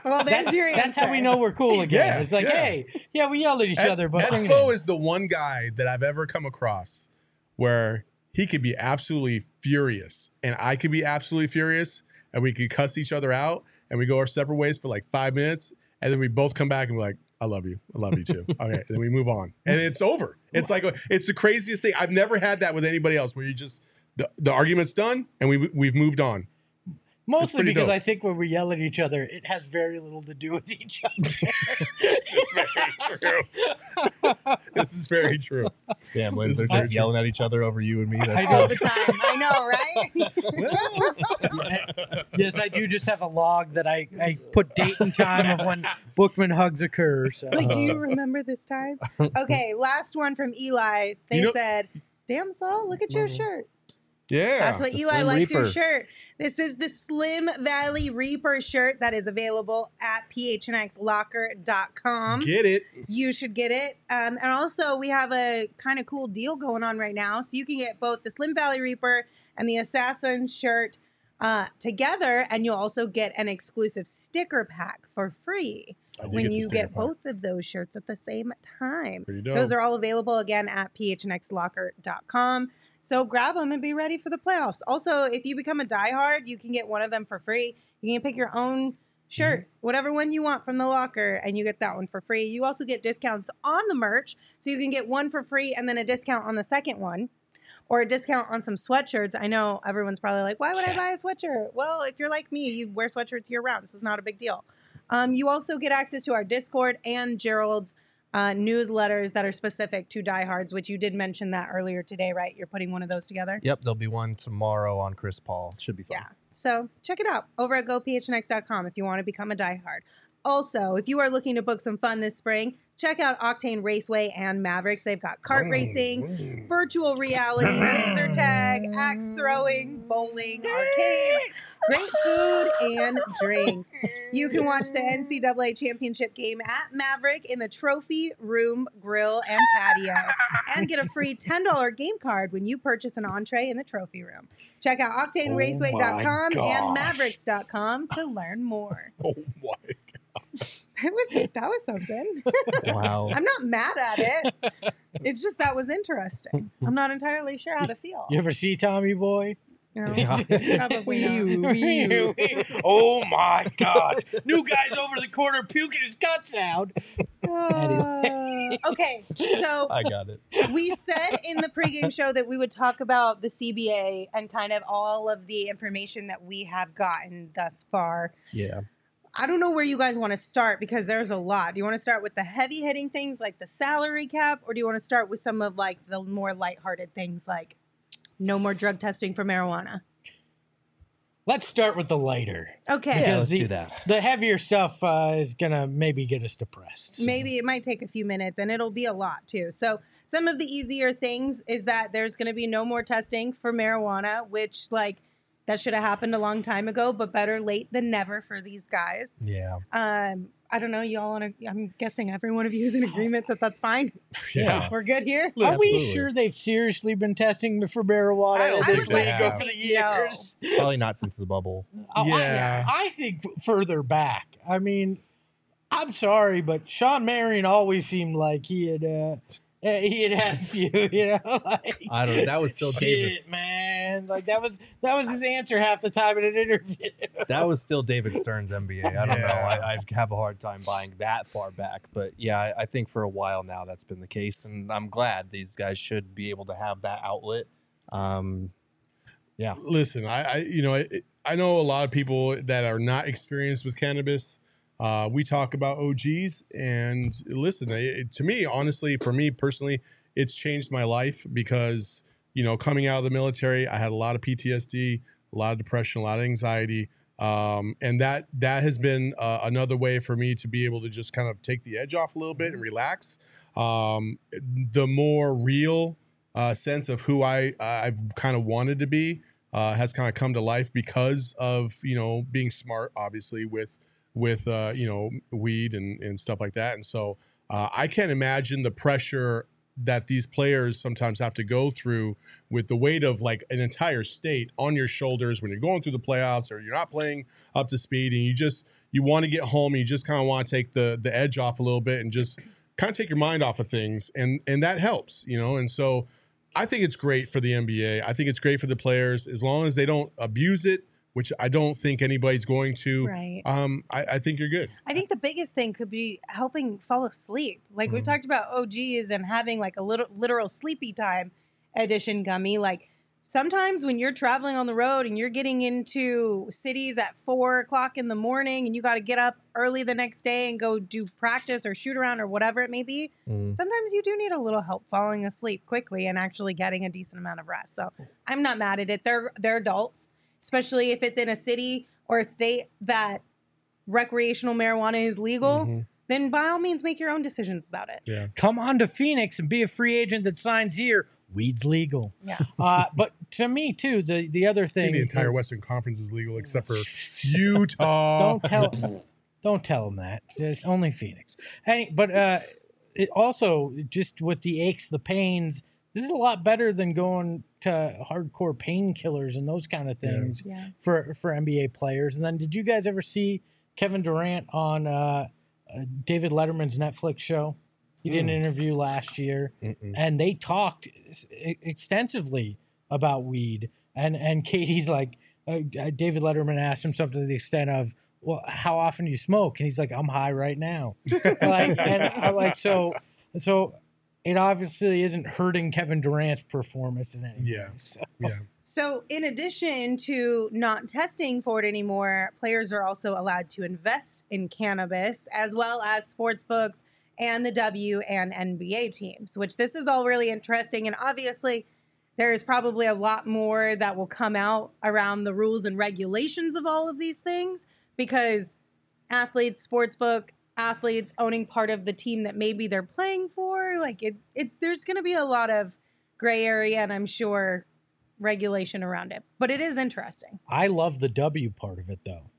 Well, there's That's, your answer. that's how we know we're cool again. Yeah, it's like, yeah. hey, yeah, we yelled at each Es- other, but bring Espo is the one guy that I've ever come across where he could be absolutely furious, and I could be absolutely furious, and we could cuss each other out, and we go our separate ways for like five minutes, and then we both come back and be like, "I love you, I love you too." okay, then we move on, and it's over. It's like a, it's the craziest thing. I've never had that with anybody else, where you just the, the argument's done, and we we've moved on. Mostly because dope. I think when we yell at each other, it has very little to do with each other. this is very true. this is very true. Damn, This Liz, they're just true. yelling at each other over you and me. That's I know. the time. I know, right? yes, I do just have a log that I, I put date and time of when Bookman hugs occur. So. It's like, do you remember this time? Okay, last one from Eli. They You know- said, "Damn, Saul, look at your shirt." Yeah, That's what Eli Slim likes your shirt. This is the Slim Valley Reaper shirt that is available at phnxlocker.com. get it. you should get it. Um, and also, we have a kind of cool deal going on right now. So you can get both the Slim Valley Reaper and the Assassin shirt uh, together, and you'll also get an exclusive sticker pack for free when the you get both of those shirts at the same time. Those are all available again at phnxlocker.com. So grab them and be ready for the playoffs. Also, if you become a diehard, you can get one of them for free. You can pick your own shirt, whatever one you want from the locker, and you get that one for free. You also get discounts on the merch, so you can get one for free and then a discount on the second one. Or a discount on some sweatshirts. I know everyone's probably like, why would I buy a sweatshirt? Well, if you're like me, you wear sweatshirts year round, so it's not a big deal. Um, you also get access to our Discord and Gerald's uh, newsletters that are specific to diehards, which you did mention that earlier today, right? You're putting one of those together. Yep, there'll be one tomorrow on Chris Paul. Should be fun. Yeah. So check it out over at gophnx.com if you want to become a diehard. Also, if you are looking to book some fun this spring, check out Octane Raceway and Mavericks. They've got kart racing, virtual reality, laser tag, axe throwing, bowling, arcades, great food, and drinks. You can watch the NCAA championship game at Maverick in the trophy room, grill, and patio, and get a free $10 game card when you purchase an entree in the trophy room. Check out octaneraceway.com Oh and mavericks.com to learn more. Oh my! That was that was something. Wow. I'm not mad at it. It's just that was interesting. I'm not entirely sure how to feel. You ever see Tommy Boy? No, Yeah. probably not. oh my gosh. New guy's over the corner puking his guts out. Uh, okay, so I got it. we said in the pregame show that we would talk about the CBA and kind of all of the information that we have gotten thus far. Yeah. I don't know where you guys want to start because there's a lot. Do you want to start with the heavy hitting things like the salary cap, or do you want to start with some of like the more lighthearted things like no more drug testing for marijuana? Let's start with the lighter. Okay. Yeah, let's the- do that. The heavier stuff uh, is gonna maybe get us depressed. so- Maybe it might take a few minutes and it'll be a lot too. So, some of the easier things is that there's going to be no more testing for marijuana, which, like, that should have happened a long time ago, but better late than never for these guys. Yeah. Um, I don't know. Y'all want to, I'm guessing every one of you is in agreement that that's fine. Yeah. We're good here. Are we sure they've seriously been testing for marijuana? I don't in think this they over the think no. Probably not since the bubble. Oh, I- Yeah. I, think further back. I mean, I'm sorry, but Shawn Marion always seemed like he had uh, he had had a few. You know, like I don't. That was still shit, David. man. Like that was that was his answer half the time in an interview. That was still David Stern's NBA. I don't know. I, I have a hard time buying that far back, but yeah, I, I think for a while now that's been the case, and I'm glad these guys should be able to have that outlet. Um, yeah. Listen, I, I you know, I, I know a lot of people that are not experienced with cannabis. Uh, we talk about OGs, and listen, it, to me, honestly, for me personally, it's changed my life because you know, coming out of the military, I had a lot of PTSD, a lot of depression, a lot of anxiety, um, and that that has been uh, another way for me to be able to just kind of take the edge off a little bit and relax. Um, the more real uh, sense of who I I've kind of wanted to be uh, has kind of come to life because of you know being smart, obviously with with uh, you know weed and and stuff like that. And so uh, I can't imagine the pressure that these players sometimes have to go through with the weight of like an entire state on your shoulders when you're going through the playoffs or you're not playing up to speed and you just you want to get home and you just kind of want to take the the edge off a little bit and just kind of take your mind off of things and and that helps you know and so I think it's great for the NBA. I think it's great for the players as long as they don't abuse it, which I don't think anybody's going to. Right. Um, I, I think you're good. I think the biggest thing could be helping fall asleep. Like we've Mhm. talked about OGs and having like a little literal sleepy time edition gummy. Like sometimes when you're traveling on the road and you're getting into cities at four o'clock in the morning and you got to get up early the next day and go do practice or shoot around or whatever it may be, Mm. sometimes you do need a little help falling asleep quickly and actually getting a decent amount of rest. So I'm not mad at it. They're they're adults, especially if it's in a city or a state that recreational marijuana is legal. Mhm. Then by all means make your own decisions about it. Yeah. Come on to Phoenix and be a free agent that signs here. Weed's legal. Yeah. Uh, but to me too, the the other thing think the entire is- Western Conference is legal except for Utah. Don't tell don't tell them that. It's only Phoenix. Any, but uh, it also just with the aches, the pains. This is a lot better than going to hardcore painkillers and those kind of things Yeah. for for NBA players. And then, did you guys ever see Kevin Durant on uh, uh, David Letterman's Netflix show? He did an Mm. interview last year Mm-mm. and they talked s- extensively about weed. And and KD's like, uh, uh, David Letterman asked him something to the extent of, well, how often do you smoke? And he's like, I'm high right now. like, and I like so so. It obviously isn't hurting Kevin Durant's performance in any way. Yeah. So, Yeah. So, in addition to not testing for it anymore, players are also allowed to invest in cannabis as well as sports books and the W and NBA teams, which this is all really interesting. And obviously, there is probably a lot more that will come out around the rules and regulations of all of these things because athletes, sportsbook, athletes owning part of the team that maybe they're playing for, like it, it there's going to be a lot of gray area and I'm sure regulation around it. But it is interesting. I love the W part of it though,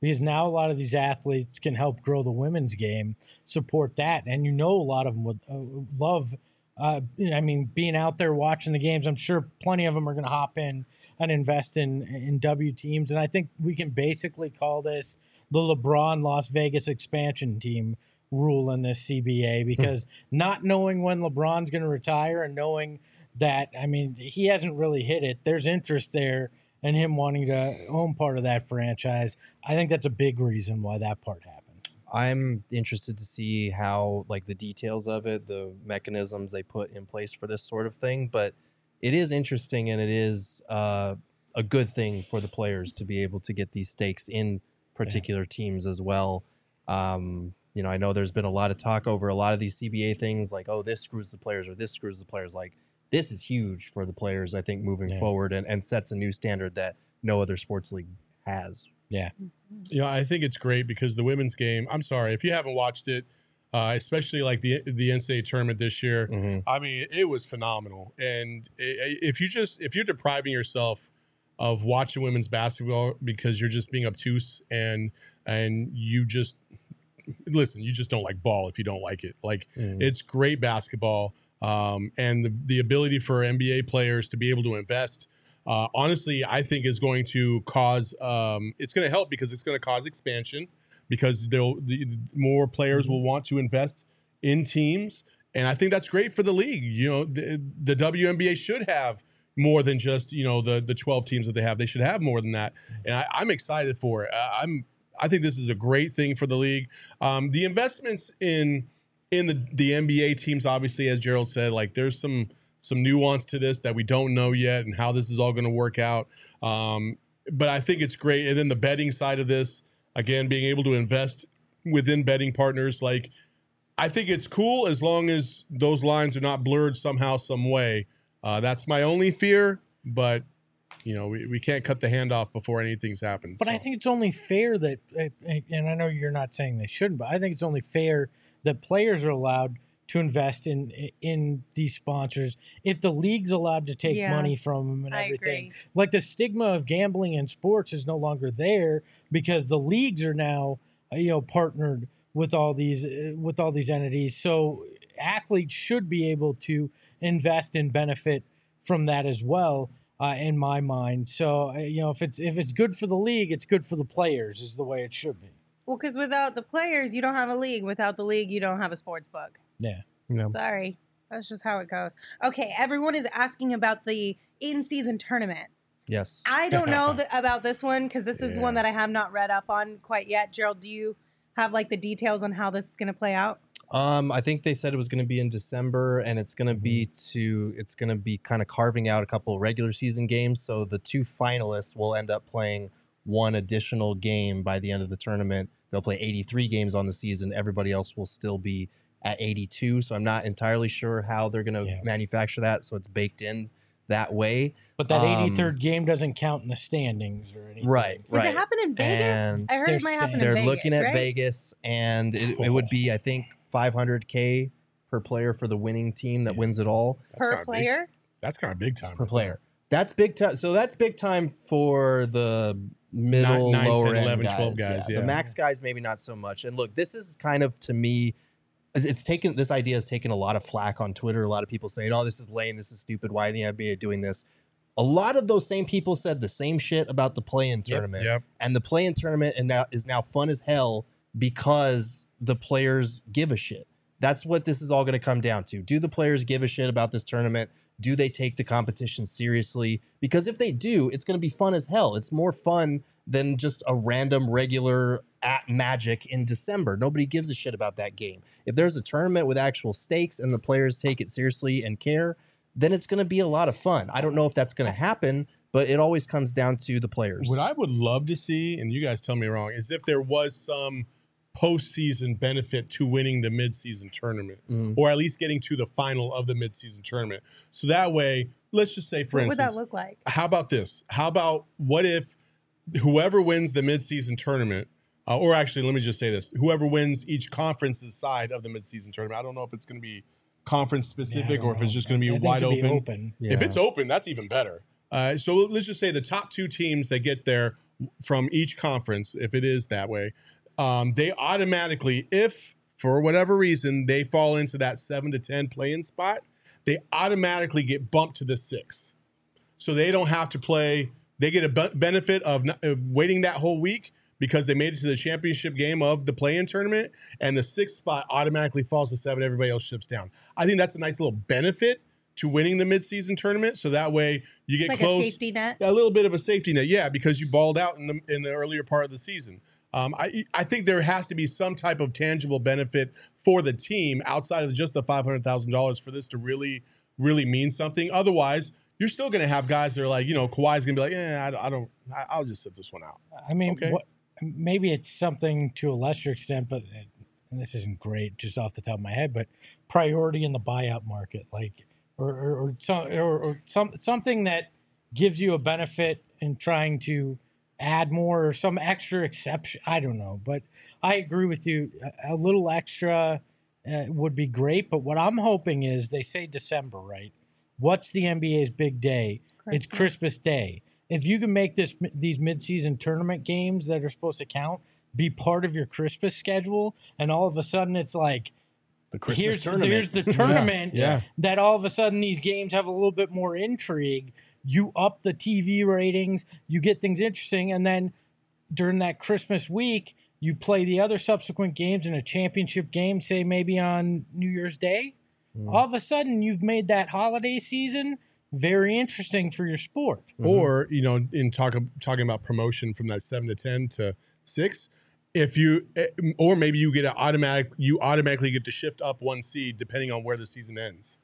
because now a lot of these athletes can help grow the women's game, support that, and you know a lot of them would uh, love. Uh, I mean, being out there watching the games, I'm sure plenty of them are going to hop in and invest in in W teams, and I think we can basically call this the LeBron Las Vegas expansion team rule in this CBA hmm. because not knowing when LeBron's going to retire and knowing that I mean he hasn't really hit it. There's interest there and him wanting to own part of that franchise. I think that's a big reason why that part happened. I'm interested to see how like the details of it, the mechanisms they put in place for this sort of thing. But it is interesting and it is uh, a good thing for the players to be able to get these stakes in particular teams as well. Um, you know, I know there's been a lot of talk over a lot of these CBA things, like oh, this screws the players or this screws the players. Like this is huge for the players, I think, moving Yeah. forward and, and sets a new standard that no other sports league has. Yeah. Yeah, I think it's great because the women's game. I'm sorry if you haven't watched it, uh, especially like the the NCAA tournament this year. Mm-hmm. I mean, it was phenomenal. And if you just if you're depriving yourself of watching women's basketball because you're just being obtuse and and you just listen, you just don't like ball if you don't like it. Like Mhm. it's great basketball, um, and the the ability for NBA players to be able to invest. Uh, honestly, I think is going to cause. Um, it's going to help because it's going to cause expansion because they'll the, more players will want to invest in teams, and I think that's great for the league. You know, the, the WNBA should have more than just you know the the 12 teams that they have. They should have more than that, and I, I'm excited for it. I, I'm I think this is a great thing for the league. Um, the investments in in the the NBA teams, obviously, as Gerald said, like there's some some nuance to this that we don't know yet, and how this is all going to work out. Um, but I think it's great. And then the betting side of this, again, being able to invest within betting partners, like I think it's cool as long as those lines are not blurred somehow, some way. Uh, that's my only fear, but you know we, we can't cut the hand off before anything's happened. But I think it's only fair that, and I know you're not saying they shouldn't, but I think it's only fair that players are allowed to invest in in these sponsors if the league's allowed to take Yeah, money from them and everything. Like the stigma of gambling in sports is no longer there because the leagues are now uh, you know partnered with all these uh, with all these entities. So athletes should be able to invest and benefit from that as well. Uh, in my mind, so uh, you know if it's if it's good for the league, it's good for the players, is the way it should be. Well, because without the players, you don't have a league. Without the league, you don't have a sports book. Yeah. Yeah. Sorry. That's just how it goes. Okay, everyone is asking about the in season tournament. Yes. I don't know th- about this one because this is one that I have not read up on quite yet. Gerald, do you have like the details on how this is going to play out? Um, I think they said it was going to be in December, and it's going to be to it's going to be kind of carving out a couple regular season games. So the two finalists will end up playing one additional game by the end of the tournament. They'll play 83 games on the season. Everybody else will still be at 82. So I'm not entirely sure how they're going to Yeah. manufacture that. So it's baked in that way. But that Um, 83rd game doesn't count in the standings or anything. Right. Does right. it happen in Vegas? And I heard They're it might happen saying- in they're Vegas. looking at right? Vegas, and it, it would be I think 500k per player for the winning team that Yeah. wins it all That's per kinda big- player. that's kind of big time per player. That's big time. So that's big time for the middle, Nine- nine, lower 10, end 11, guys. 12 guys, yeah. The max guys maybe not so much. And look, this is kind of to me. it's- It's taken this idea has taken a lot of flack on Twitter. A lot of people saying, "Oh, this is lame. This is stupid. Why the NBA doing this?" A lot of those same people said the same shit about the play-in tournament Yep. and the play-in tournament and now is now fun as hell because the players give a shit. That's what this is all going to come down to. Do the players give a shit about this tournament? Do they take the competition seriously? Because if they do, it's going to be fun as hell. It's more fun than just a random regular at Magic in December. Nobody gives a shit about that game. If there's a tournament with actual stakes and the players take it seriously and care, then it's going to be a lot of fun. I don't know if that's going to happen, but it always comes down to the players. What I would love to see, and you guys tell me wrong, is if there was some postseason benefit to winning the midseason tournament, Mhm. or at least getting to the final of the midseason tournament. So that way, let's just say, for what would instance, that look like? how about this? How about what if whoever wins the midseason tournament, uh, or actually, let me just say this: whoever wins each conference's side of the midseason tournament. I don't know if it's going to be conference specific don't or if it's just going to be think wide to be open. open. If it's open, that's even better. Uh, so let's just say the top two teams that get there from each conference, if it is that way, um, they automatically, if for whatever reason they fall into that seven to ten play-in spot, they automatically get bumped to the six. So they don't have to play. They get a benefit of not, waiting that whole week because they made it to the championship game of the play-in tournament, and the sixth spot automatically falls to seven. Everybody else shifts down. I think that's a nice little benefit to winning the midseason tournament. So that way you get like close a safety net. a little bit of a safety net, yeah, because you balled out in the in the earlier part of the season. Um, I I think there has to be some type of tangible benefit for the team outside of just the five hundred thousand dollars for this to really really mean something. Otherwise, you're still going to have guys that are like, you know, Kawhi's going to be like, yeah, I, don't- I don't, I, I'll just sit this one out. I mean, Okay. what, maybe it's something to a lesser extent, but and this isn't great just off the top of my head, but priority in the buyout market, like or or, or some or, or some something that gives you a benefit in trying to add more or some extra exception. I don't know, but I agree with you. A, a little extra uh, would be great, but what I'm hoping is they say December, right? What's the NBA's big day? It's Christmas Day. If you can make this these midseason tournament games that are supposed to count be part of your Christmas schedule, and all of a sudden it's like the Christmas here's tournament. here's the tournament Yeah. that all of a sudden these games have a little bit more intrigue. You up the TV ratings, you get things interesting, and then during that Christmas week, you play the other subsequent games in a championship game, say maybe on New Year's Day. Mm. All of a sudden, you've made that holiday season very interesting for your sport. Mhm. Or you know, in talk, talking about promotion from that seven to ten to six, if you eh, or maybe you get an automatic, you automatically get to shift up one seed depending on where the season ends.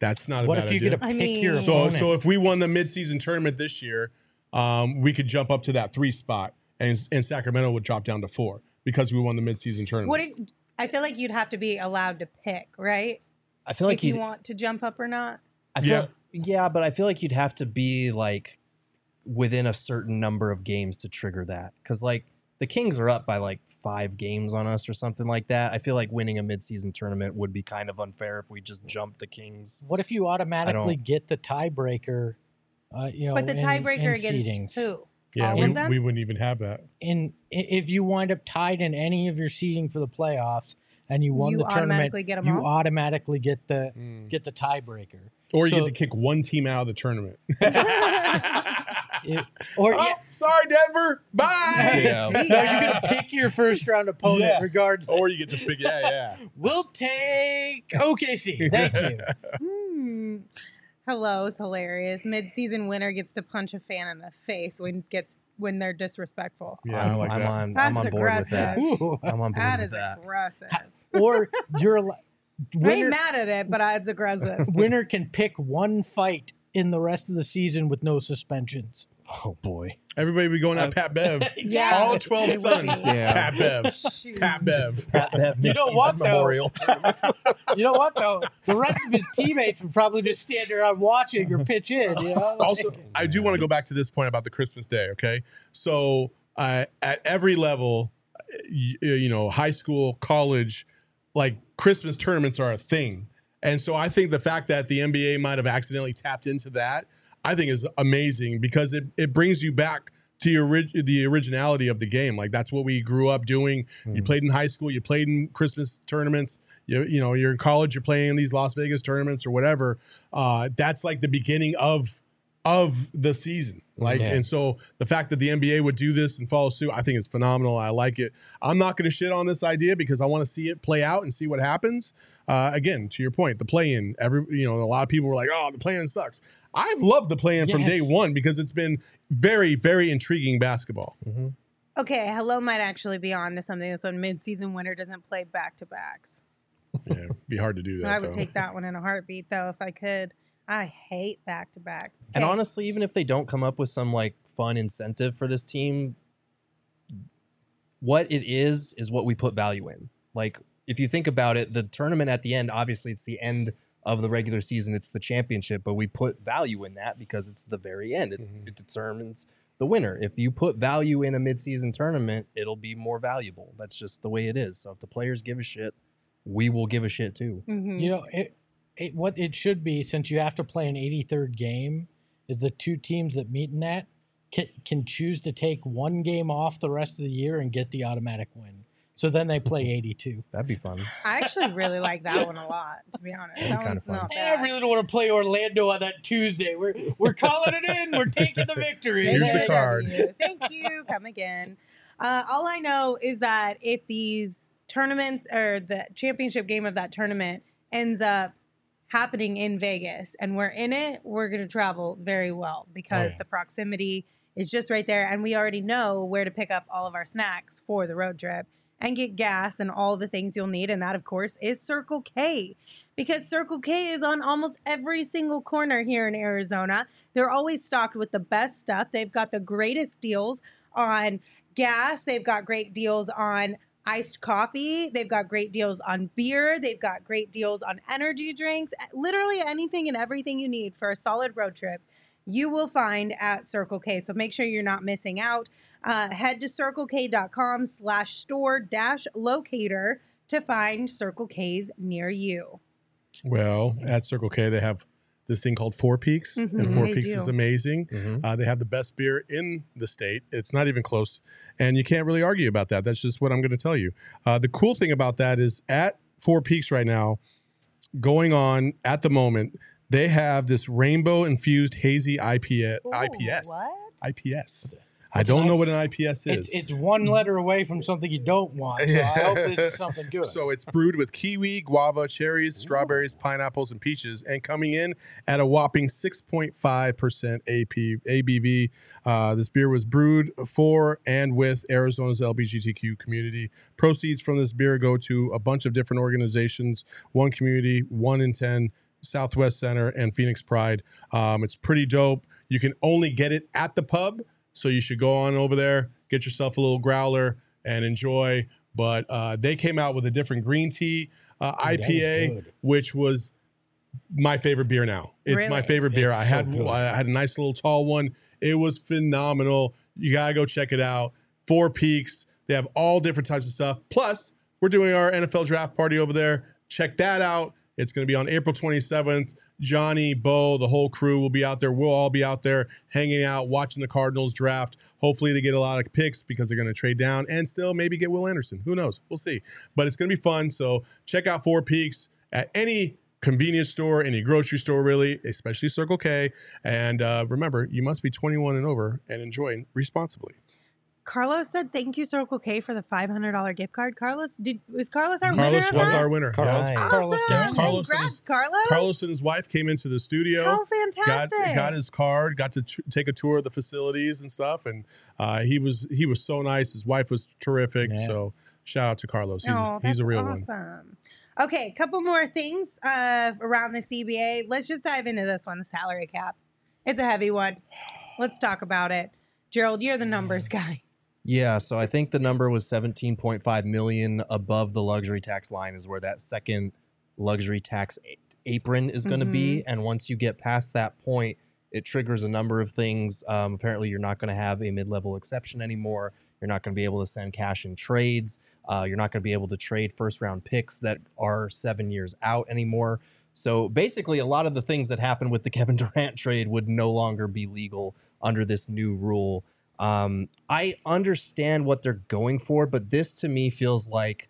That's not a What bad if you idea. get to I pick your mean- So, opponent? so if we won the midseason tournament this year, um, we could jump up to that three spot, and and Sacramento would drop down to four because we won the midseason tournament. What if, I feel like you'd have to be allowed to pick, right? I feel like if you you'd- want to jump up or not. I feel, Yeah. yeah, but I feel like you'd have to be like within a certain number of games to trigger that. Because like the Kings are up by like five games on us or something like that. I feel like winning a midseason tournament would be kind of unfair if we just jumped the Kings. What if you automatically get the tiebreaker? Uh, you know, but the tiebreaker in against seedings? who? yeah, all we, we wouldn't even have that. In i- if you wind up tied in any of your seeding for the playoffs and you won You the tournament, automatically you all? automatically get the get the tiebreaker. Or you So- get to kick one team out of the tournament. It- or oh, yeah, sorry, Denver. Bye. Yeah. no, you're gonna pick your first round opponent Yeah. regardless. Or you get to pick. Yeah, yeah. We'll take OKC. Thank you. Hmm. Hello is hilarious. Mid-season winner gets to punch a fan in the face when gets when they're disrespectful. Yeah, I'm, I like I'm that. on. I'm That's on board with that. aggressive. Ooh. I'm on board That with is that. aggressive. Or you're al- I ain't mad at it, but it's aggressive. winner can pick one fight in the rest of the season with no suspensions. Oh boy. Everybody be going at Pat Bev. Yeah. All 12 Suns. Yeah. Pat Bev. Shoot. Pat Bev. You know what, though? Memorial. You know what though? The rest of his teammates would probably just stand around watching or pitch in. You know? also, I do want to go back to this point about the Christmas Day. Okay, so uh, at every level, you, you know, high school, college, like Christmas tournaments are a thing, and so I think the fact that the NBA might have accidentally tapped into that, I think is amazing because it it brings you back to your orig- the originality of the game. Like that's what we grew up doing. You Mhm. played in high school, you played in Christmas tournaments. You, you know, you're in college, you're playing in these Las Vegas tournaments or whatever. Uh, that's like the beginning of of the season. Like, Yeah. and so the fact that the NBA would do this and follow suit, I think is phenomenal. I like it. I'm not going to shit on this idea because I want to see it play out and see what happens. Uh, again, to your point, the play-in. Every you know, a lot of people were like, "Oh, the play-in sucks." I've loved the play-in from day one because it's been very, very intriguing basketball. Mhm. Okay, hello might actually be on to something. This one mid-season winner doesn't play back-to-backs. Yeah, it'd be hard to do that. I would though. take that one in a heartbeat, though, if I could. I hate back-to-backs. And honestly, even if they don't come up with some like fun incentive for this team, what it is is what we put value in. Like if you think about it, the tournament at the end, obviously it's the end of the regular season, it's the championship, but we put value in that because it's the very end. It's, Mhm. It determines the winner. If you put value in a midseason tournament, it'll be more valuable. That's just the way it is. So if the players give a shit, we will give a shit too. Mhm. You know, it, it what it should be since you have to play an 83rd game is the two teams that meet in that can, can choose to take one game off the rest of the year and get the automatic win. So then they play 82. That'd be fun. I actually really like that one a lot, to be honest. That'd be That kinda one's fun. not I really don't want to play Orlando on that Tuesday. We're we're calling it in. We're taking the victory. Here's the card. Thank you. Come again. Uh, all I know is that if these tournaments or the championship game of that tournament ends up happening in Vegas and we're in it, we're going to travel very well because yeah. the proximity is just right there. And we already know where to pick up all of our snacks for the road trip and get gas and all the things you'll need. And that, of course, is Circle K because Circle K is on almost every single corner here in Arizona. They're always stocked with the best stuff. They've got the greatest deals on gas, they've got great deals on iced coffee, they've got great deals on beer, they've got great deals on energy drinks, literally anything and everything you need for a solid road trip. You will find at Circle K. So make sure you're not missing out. Uh, head to circlek.com slash store dash locator to find Circle K's near you. Well, at Circle K, they have this thing called Four Peaks, Mhm, and Four Peaks do. is amazing. Mhm. Uh, they have the best beer in the state. It's not even close, and you can't really argue about that. That's just what I'm going to tell you. Uh, the cool thing about that is at Four Peaks right now, going on at the moment, they have this rainbow infused hazy IPA, Ooh, IPS. What? IPS. I don't know what an IPS is. It's, it's one letter away from something you don't want. So I hope this is something good. So it's brewed with kiwi, guava, cherries, strawberries, pineapples, and peaches, and coming in at a whopping 6.5% AP, ABV. Uh, this beer was brewed for and with Arizona's LGBTQ community. Proceeds from this beer go to a bunch of different organizations, One Community, One in 10, Southwest Center, and Phoenix Pride. Um, it's pretty dope. You can only get it at the pub, so you should go on over there, get yourself a little growler, and enjoy. But uh, they came out with a different green tea uh, Ooh, that was IPA, which was my favorite beer now. It's my favorite beer. It's I had good. I had a nice little tall one. It was phenomenal. You gotta go check it out. Four Peaks. They have all different types of stuff. Plus, we're doing our NFL draft party over there. Check that out. It's going to be on April 27th. Johnny, Bo, the whole crew will be out there. We'll all be out there hanging out, watching the Cardinals draft. Hopefully, they get a lot of picks because they're going to trade down and still maybe get Will Anderson. Who knows? We'll see. But it's going to be fun. So check out Four Peaks at any convenience store, any grocery store, really, especially Circle K. And uh, remember, you must be 21 and over and enjoy responsibly. Carlos said, "Thank you, Circle K, for the five hundred dollar gift card." Carlos, did was Carlos our winner? Carlos was that? our winner. Carlos- Yes. Nice. Carlos Awesome! Garrett. Carlos and Congrats, his- Carlos. Carlos and his wife came into the studio. How fantastic! got his card, got to t- take a tour of the facilities and stuff, and uh, he was he was so nice. His wife was terrific. Yeah. So shout out to Carlos. He's oh, he's a that's real one. Okay, a couple more things uh, around the CBA. Let's just dive into this one, the salary cap. It's a heavy one. Let's talk about it. Gerald, you're the numbers guy. Yeah, so I think the number was 17.5 million above the luxury tax line is where that second luxury tax apron is going to be, and once you get past that point, it triggers a number of things. Um, apparently, you're not going to have a mid-level exception anymore. You're not going to be able to send cash in trades. Uh, you're not going to be able to trade first-round picks that are seven years out anymore. So basically, a lot of the things that happened with the Kevin Durant trade would no longer be legal under this new rule. Um, I understand what they're going for, but this to me feels like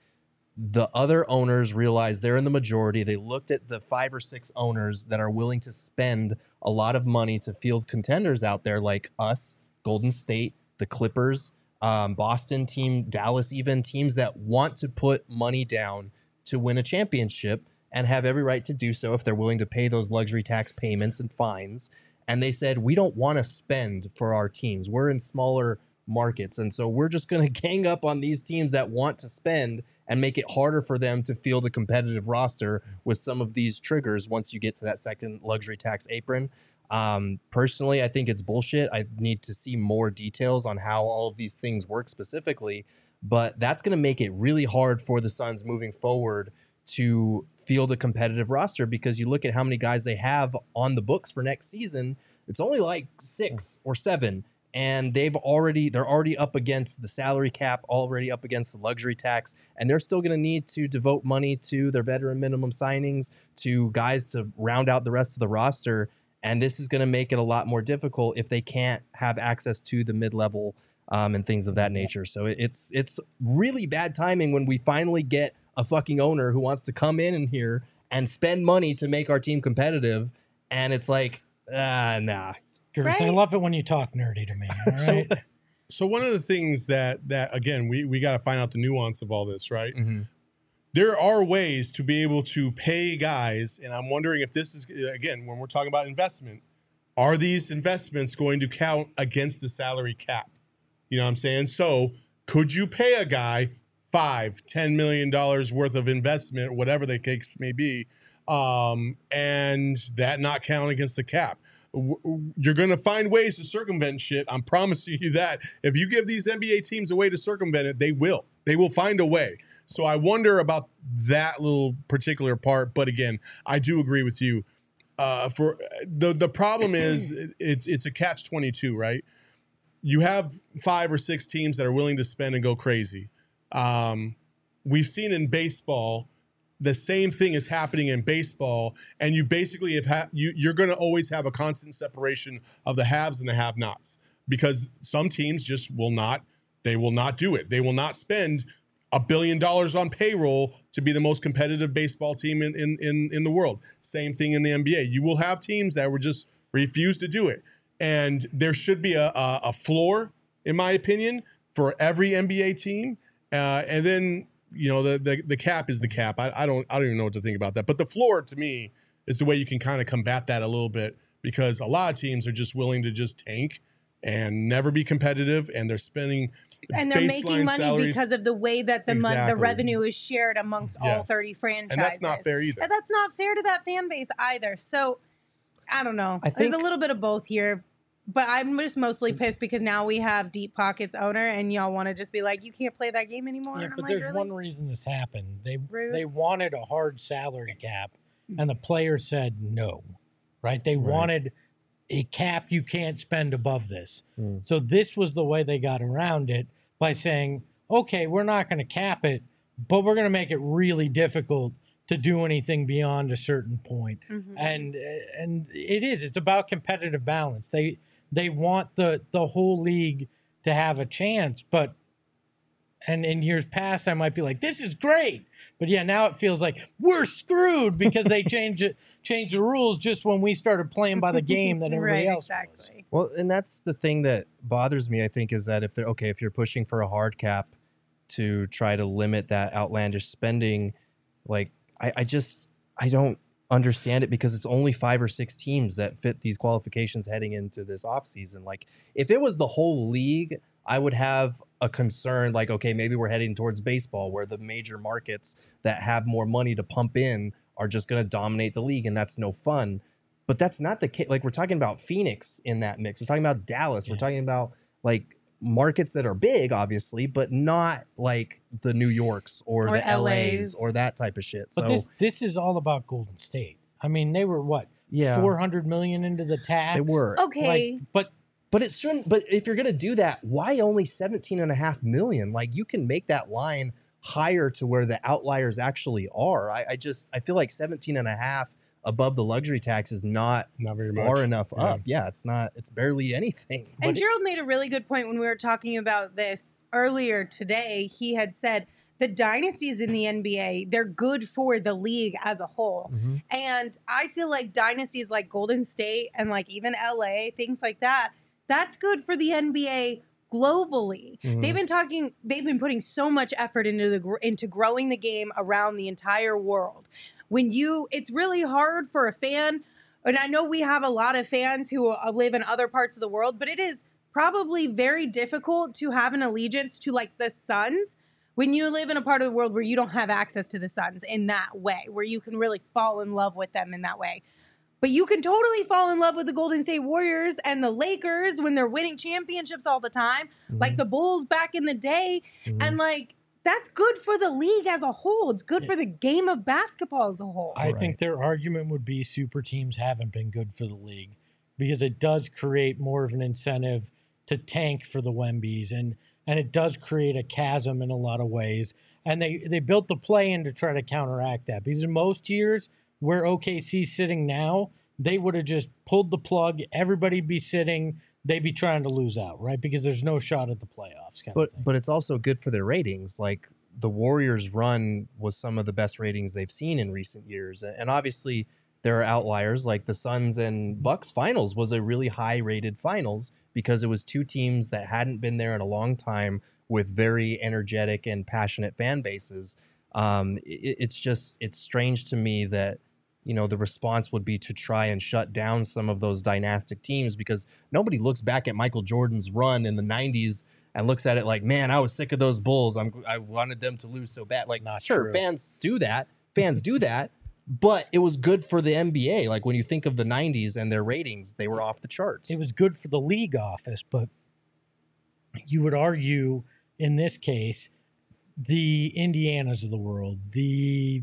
the other owners realize they're in the majority. They looked at the five or six owners that are willing to spend a lot of money to field contenders out there, like us, Golden State, the Clippers, um, Boston team, Dallas, even teams that want to put money down to win a championship and have every right to do so if they're willing to pay those luxury tax payments and fines. And they said, we don't want to spend for our teams. We're in smaller markets. And so we're just going to gang up on these teams that want to spend and make it harder for them to field a competitive roster with some of these triggers once you get to that second luxury tax apron. Um, personally, I think it's bullshit. I need to see more details on how all of these things work specifically, but that's going to make it really hard for the Suns moving forward to field a competitive roster because you look at how many guys they have on the books for next season, it's only like six or seven and they've already they're already up against the salary cap already up against the luxury tax and they're still going to need to devote money to their veteran minimum signings to guys to round out the rest of the roster and this is going to make it a lot more difficult if they can't have access to the mid-level um, and things of that nature. So it's it's really bad timing when we finally get a fucking owner who wants to come in in here and spend money to make our team competitive and it's like ah nah Girth, I love it when you talk nerdy to me. All right. So one of the things that that again we we got to find out the nuance of all this, right? Mhm. There are ways to be able to pay guys, and I'm wondering if this is again when we're talking about investment, are these investments going to count against the salary cap? You know what I'm saying? So could you pay a guy five, ten million dollars worth of investment, whatever the case may be, um, and that not count against the cap? You're going to find ways to circumvent shit. I'm promising you that. If you give these NBA teams a way to circumvent it, they will. They will find a way. So I wonder about that little particular part. But again, I do agree with you. Uh, for the the problem is it's it's a catch twenty two, right? You have five or six teams that are willing to spend and go crazy. Um, we've seen in baseball the same thing is happening in baseball, and you basically have ha- you you're going to always have a constant separation of the haves and the have-nots because some teams just will not they will not do it. They will not spend a billion dollars on payroll to be the most competitive baseball team in, in in in the world. Same thing in the NBA. You will have teams that would just refuse to do it, and there should be a a, a floor, in my opinion, for every NBA team. Uh, and then you know the, the the cap is the cap. I, I don't I don't even know what to think about that. But the floor to me is the way you can kind of combat that a little bit because a lot of teams are just willing to just tank and never be competitive, and they're spending and they're making money salaries. because of the way that the mon- the revenue is shared amongst all 30 franchises. and that's not fair either. And that's not fair to that fan base either. So I don't know. I There's a little bit of both here. But I'm just mostly pissed because now we have Deep Pockets owner and y'all want to just be like, you can't play that game anymore. Yeah, And I'm but like, there's really? one reason this happened. They Rude. they wanted a hard salary cap, and the players said no. Right? They wanted a cap you can't spend above this. Mm. So this was the way they got around it by saying, okay, we're not going to cap it, but we're going to make it really difficult to do anything beyond a certain point. Mhm. And and it is. It's about competitive balance. They they want the the whole league to have a chance, but and in years past I might be like, this is great. But yeah, now it feels like we're screwed because they changed it changed the rules just when we started playing by the game that everybody right, else was. exactly. Well, and that's the thing that bothers me, I think, is that if they're okay, if you're pushing for a hard cap to try to limit that outlandish spending, like I, I just I don't understand it because it's only five or six teams that fit these qualifications heading into this offseason. Like if it was the whole league, I would have a concern like, okay, maybe we're heading towards baseball where the major markets that have more money to pump in are just going to dominate the league and that's no fun. But that's not the case. Like we're talking about Phoenix in that mix. We're talking about Dallas. We're talking about like markets that are big, obviously, but not like the New Yorks or, Or the LAs LAs. or that type of shit. But so this this is all about Golden State. I mean, they were what yeah, four hundred million into the tax. they were. Okay. Like, but But it shouldn't. But if you're gonna do that, why only 17 and a half million? Like you can make that line higher to where the outliers actually are. I, I just I feel like 17 and a half above the luxury tax is not Not very far much. enough Yeah. up. Yeah, it's not. It's barely anything. And But it- Gerald made a really good point when we were talking about this earlier today. He had said the dynasties in the NBA, they're good for the league as a whole. Mhm. And I feel like dynasties like Golden State and like even LA, things like that, that's good for the NBA globally. Mhm. They've been talking they've been putting so much effort into the into growing the game around the entire world. When you it's really hard for a fan and I know we have a lot of fans who uh, live in other parts of the world, but it is probably very difficult to have an allegiance to like the Suns when you live in a part of the world where you don't have access to the Suns in that way, where you can really fall in love with them in that way. But you can totally fall in love with the Golden State Warriors and the Lakers when they're winning championships all the time, like the Bulls back in the day. Mhm. And like, that's good for the league as a whole. It's good for the game of basketball as a whole. I Right. think their argument would be super teams haven't been good for the league because it does create more of an incentive to tank for the Wembies and and it does create a chasm in a lot of ways. And they they built the play in to try to counteract that because in most years where OKC's sitting now, they would have just pulled the plug. Everybody'd be sitting. They'd be trying to lose out, right? Because there's no shot at the playoffs. But but it's also good for their ratings. Like the Warriors' run was some of the best ratings they've seen in recent years, and obviously there are outliers like the Suns and Bucks finals was a really high rated finals because it was two teams that hadn't been there in a long time with very energetic and passionate fan bases. Um, it, it's just it's strange to me that you know the response would be to try and shut down some of those dynastic teams because nobody looks back at Michael Jordan's run in the 90s and looks at it like, man, I was sick of those Bulls. I'm I wanted them to lose so bad. Like, Not sure, true. fans do that. Fans do that, but it was good for the NBA. Like when you think of the 90s and their ratings, they were off the charts. it was good for the league office, but you would argue in this case, the Indianas of the world, the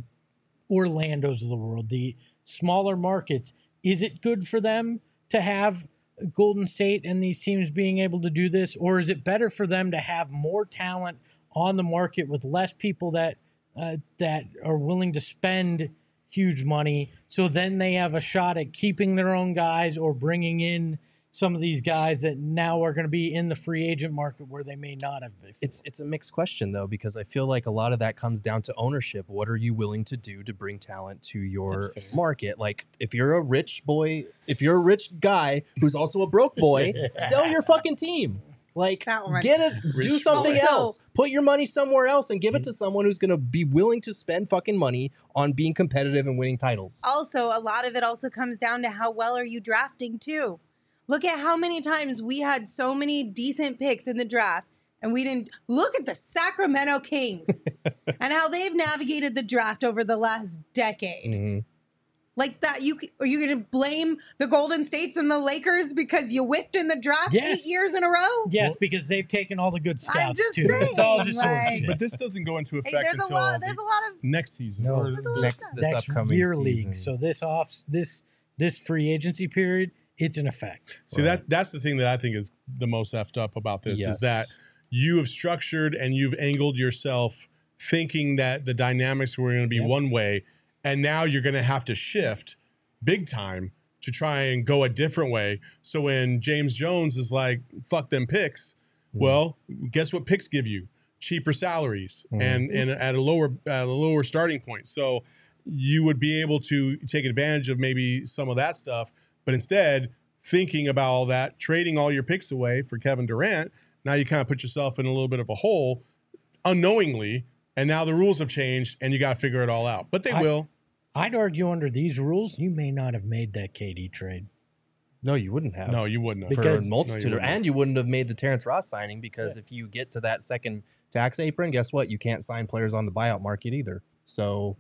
Orlando's of the world, the smaller markets, is it good for them to have Golden State and these teams being able to do this, or is it better for them to have more talent on the market with less people that uh, that are willing to spend huge money, so then they have a shot at keeping their own guys or bringing in some of these guys that now are going to be in the free agent market where they may not have been. it's it's a mixed question though because I feel like a lot of that comes down to ownership. What are you willing to do to bring talent to your market? Like if you're a rich boy, if you're a rich guy who's also a broke boy, sell your fucking team. Like get it, do something boy. else. Put your money somewhere else and give it to someone who's going to be willing to spend fucking money on being competitive and winning titles. also a lot of it also comes down to how well are you drafting too look at how many times we had so many decent picks in the draft and we didn't look at the sacramento kings and how they've navigated the draft over the last decade Mhm. like that you are you going to blame the golden states and the lakers because you whiffed in the draft Yes. eight years in a row yes, because they've taken all the good scouts just too. it's all just sort like- But this doesn't go into Hey, effect there's a until lot there's a lot of next season. No. or There's a lot of the- Next this next upcoming year season. league. So this off this this free agency period, it's an effect. See Right. that that's the thing that I think is the most effed up about this Yes. is that you have structured and you've angled yourself thinking that the dynamics were going to be Yep. one way, and now you're going to have to shift big time to try and go a different way. So when James Jones is like, "Fuck them picks," Mhm. well, guess what picks give you? Cheaper salaries Mhm. and and at a lower at a lower starting point. So you would be able to take advantage of maybe some of that stuff, but instead thinking about all that, trading all your picks away for Kevin Durant, now you kind of put yourself in a little bit of a hole unknowingly. And now the rules have changed and you got to figure it all out. But they I- will. I'd argue under these rules, you may not have made that KD trade. No, you wouldn't have. No, you wouldn't have. for a multitude, No, you of, and you wouldn't have made the Terrence Ross signing because if you get to that second tax apron, guess what? You can't sign players on the buyout market either. So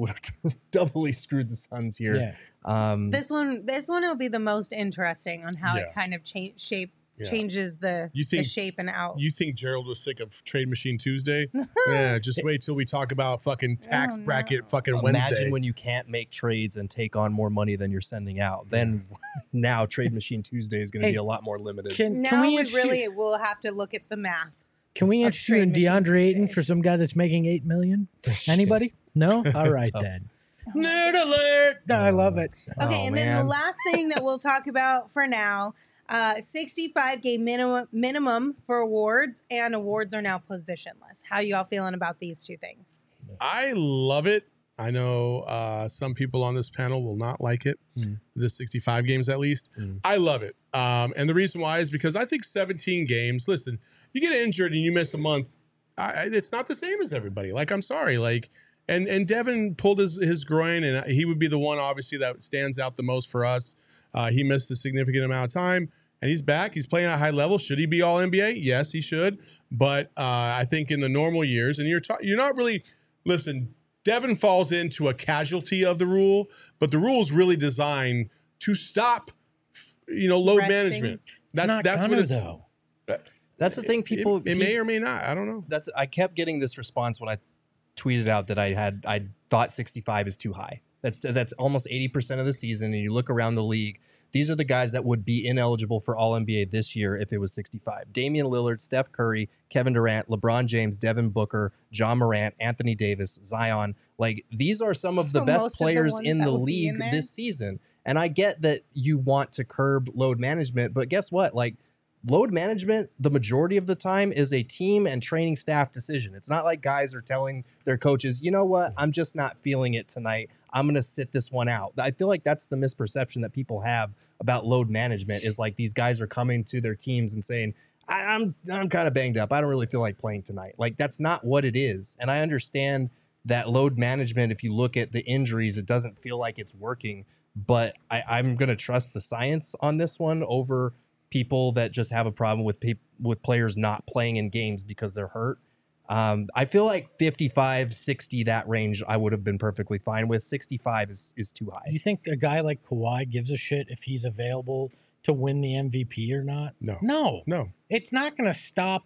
would have doubly screwed the Suns here. Yeah. Um, this one this one will be the most interesting on how it kind of cha- shape Yeah. changes the, You the think- shape and out You think Gerald was sick of Trade Machine Tuesday? yeah, just wait till we talk about fucking tax Oh, no. bracket fucking imagine Wednesday. when you can't make trades and take on more money than you're sending out. Then now Trade Machine Tuesday is going to Hey, be a lot more limited. Can, now can we, we really will have to look at the math can we of interest you in Deandre Ayton for some guy that's making eight million? Anybody? No. All right tough. then. Nerd alert! I love it. Okay, Oh, and then the last thing that we'll talk about for now, Uh, 65 game minimum minimum for awards, and awards are now positionless. How you all feeling about these two things? I love it. I know uh, some people on this panel will not like it, Mm. the 65 games at least. Mm. I love it. Um, and the reason why is because I think 17 games, listen, you get injured and you miss a month, I, it's not the same as everybody. Like, I'm sorry. Like, and, and Devin pulled his, his groin, and he would be the one, obviously, that stands out the most for us. Uh, he missed a significant amount of time, and he's back. He's playing at a high level. Should he be all NBA? Yes, he should. But uh, I think in the normal years, and you're ta- you're not really listen. Devin falls into a casualty of the rule, but the rule is really designed to stop, you know, load Resting. management. That's that's what it's. though. That's the thing. People, it, may or may not. I don't know. that's I kept getting this response when I tweeted out that I had I thought 65 is too high. That's that's almost 80% of the season and you look around the league, these are the guys that would be ineligible for all NBA this year if it was 65. Damian Lillard, Steph Curry, Kevin Durant, LeBron James, Devin Booker, Ja Morant, Anthony Davis, Zion. Like these are some of the So most most best of the players in the would be in league this season. And I get that you want to curb load management, but guess what? Like load management the majority of the time is a team and training staff decision. It's not like guys are telling their coaches you know what? Mm. I'm just not feeling it tonight. I'm going to sit this one out. I feel like that's the misperception that people have about load management is like these guys are coming to their teams and saying I, i'm i'm kind of banged up. I don't really feel like playing tonight. Like that's not what it is. And i understand that load management if you look at the injuries it doesn't feel like it's working but I, i'm going to trust the science on this one over people that just have a problem with peop with players not playing in games because they're hurt. Um, I feel like 55, 60, that range I would have been perfectly fine with. 65 is is too high. Do you think a guy like Kawhi gives a shit if he's available to win the MVP or not? No. No. No. It's not going to stop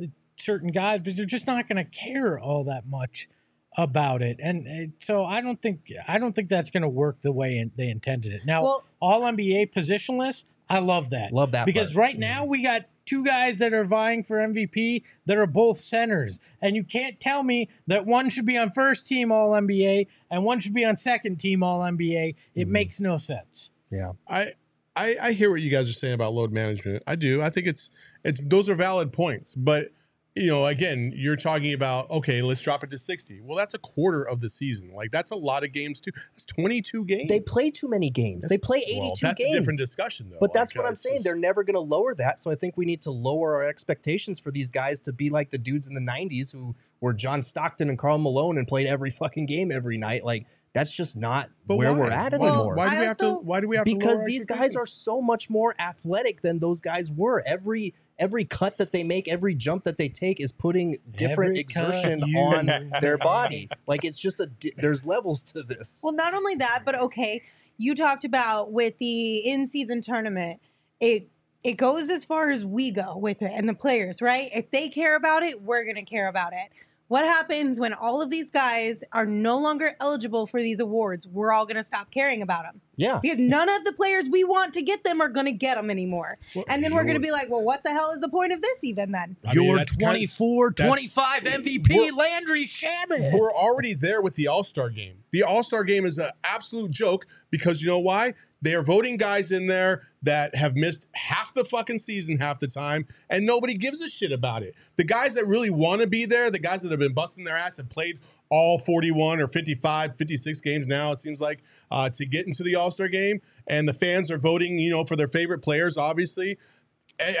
uh, certain guys because they're just not going to care all that much about it. And uh, so I don't think I don't think that's going to work the way in- they intended it. Now, Well- all NBA positionless, I love that. Love that because part. right now we got two guys that are vying for MVP that are both centers, and you can't tell me that one should be on first team All NBA and one should be on second team All NBA. It Mhm. makes no sense. Yeah. I, I I hear what you guys are saying about load management. I do. I think it's it's those are valid points. But you know, again, you're talking about okay, let's drop it to 60. Well, that's a quarter of the season. Like that's a lot of games too. That's 22 games. They play too many games. they play 82 well, that's games. a different discussion though. But that's Like, what uh, I'm saying. just- They're never going to lower that. So I think we need to lower our expectations for these guys to be like the dudes in the 90s who were John Stockton and Karl Malone and played every fucking game every night. Like that's just not but where why? we're at Why- anymore. Why do I we have to why do we have to because these guys are so much more athletic than those guys were. Every every cut that they make, every jump that they take is putting different Every exertion you on their body. Like it's just a di- there's levels to this. Well, not only that, but okay, you talked about with the in-season tournament, it it goes as far as we go with it and the players, right? If they care about it, we're going to care about it. What happens when all of these guys are no longer eligible for these awards? We're all going to stop caring about them yeah. because none of the players we want to get them are going to get them anymore. Well, And then we're going to be like, well, what the hell is the point of this even then? I mean, Your that's kind- 24 that's- 25 MVP Landry Shamet. We're already there with the All Star game. The All Star game is an absolute joke because you know why? They are voting guys in there that have missed half the fucking season half the time, and nobody gives a shit about it. The guys that really want to be there, the guys that have been busting their ass and played all 41 or 55, 56 games now, it seems like, uh, to get into the All Star game, and the fans are voting, you know, for their favorite players, obviously.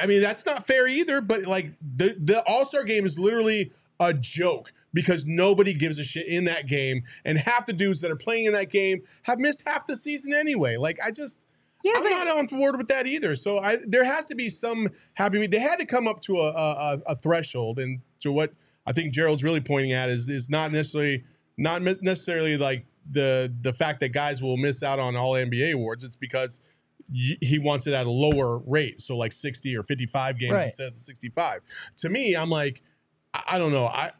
I mean, that's not fair either, but like the, the All Star game is literally a joke because nobody gives a shit in that game. And half the dudes that are playing in that game have missed half the season anyway. Like, I just, Yeah, I'm but not on board with that either. So I, there has to be some happy. They had to come up to a, a, a- threshold, and to what I think Gerald's really pointing at is is not necessarily not necessarily like the the fact that guys will miss out on all NBA awards. It's because y- he wants it at a lower rate, so like 60 or 55 games Right. instead of 65. To me, I'm like, I, I don't know. I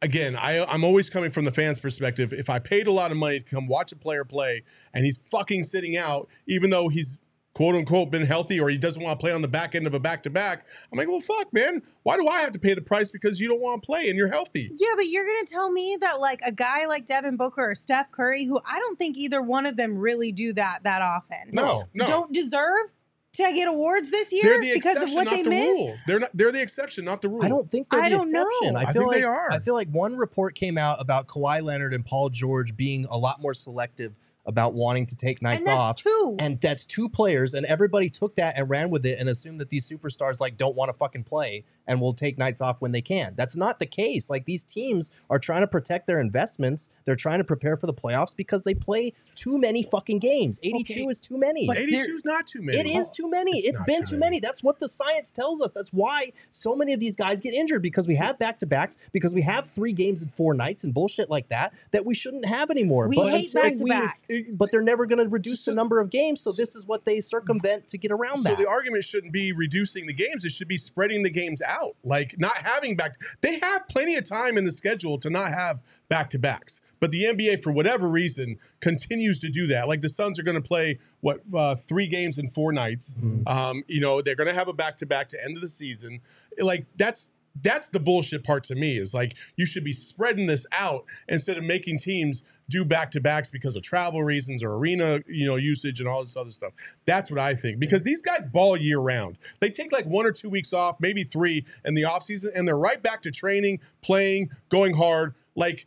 again, I I'm always coming from the fans' perspective. If I paid a lot of money to come watch a player play and he's fucking sitting out, even though he's quote unquote been healthy or he doesn't want to play on the back end of a back to back, I'm like, well, fuck, man. Why do I have to pay the price because you don't want to play and you're healthy? Yeah, but you're going to tell me that like a guy like Devin Booker or Steph Curry, who I don't think either one of them really do that that often. No, no. Don't deserve to get awards this year They're the because exception, of what not they the missed? rule. They're not. They're the exception, not the rule. I don't think they're I the don't know. exception. I I feel think like they are. I feel like one report came out about Kawhi Leonard and Paul George being a lot more selective about wanting to take nights and that's off. two. And that's two players, and everybody took that and ran with it and assumed that these superstars like don't want to fucking play and will take nights off when they can. That's not the case. Like these teams are trying to protect their investments. They're trying to prepare for the playoffs because they play too many fucking games. 82 Okay. is too many. But 82 is not too many. It is too many. It's it's not been too too many. many. That's what the science tells us. That's why so many of these guys get injured because we have back to backs, because we have three games in four nights and bullshit like that that we shouldn't have anymore. We but hate back-to-backs. But they're never going to reduce So- the number of games. So this is what they circumvent to get around So that. So the argument shouldn't be reducing the games; it should be spreading the games out. Like not having back. They have plenty of time in the schedule to not have back to backs. But the NBA, for whatever reason, continues to do that. Like the Suns are going to play what uh, three games in four nights. Mm-hmm. Um, you know, they're going to have a back to back to end of the season. Like that's that's the bullshit part to me. Is like you should be spreading this out instead of making teams do back to backs because of travel reasons or arena, you know, usage and all this other stuff. That's what I think. Because these guys ball year round. They take like one or two weeks off, maybe three in the offseason, and they're right back to training, playing, going hard. Like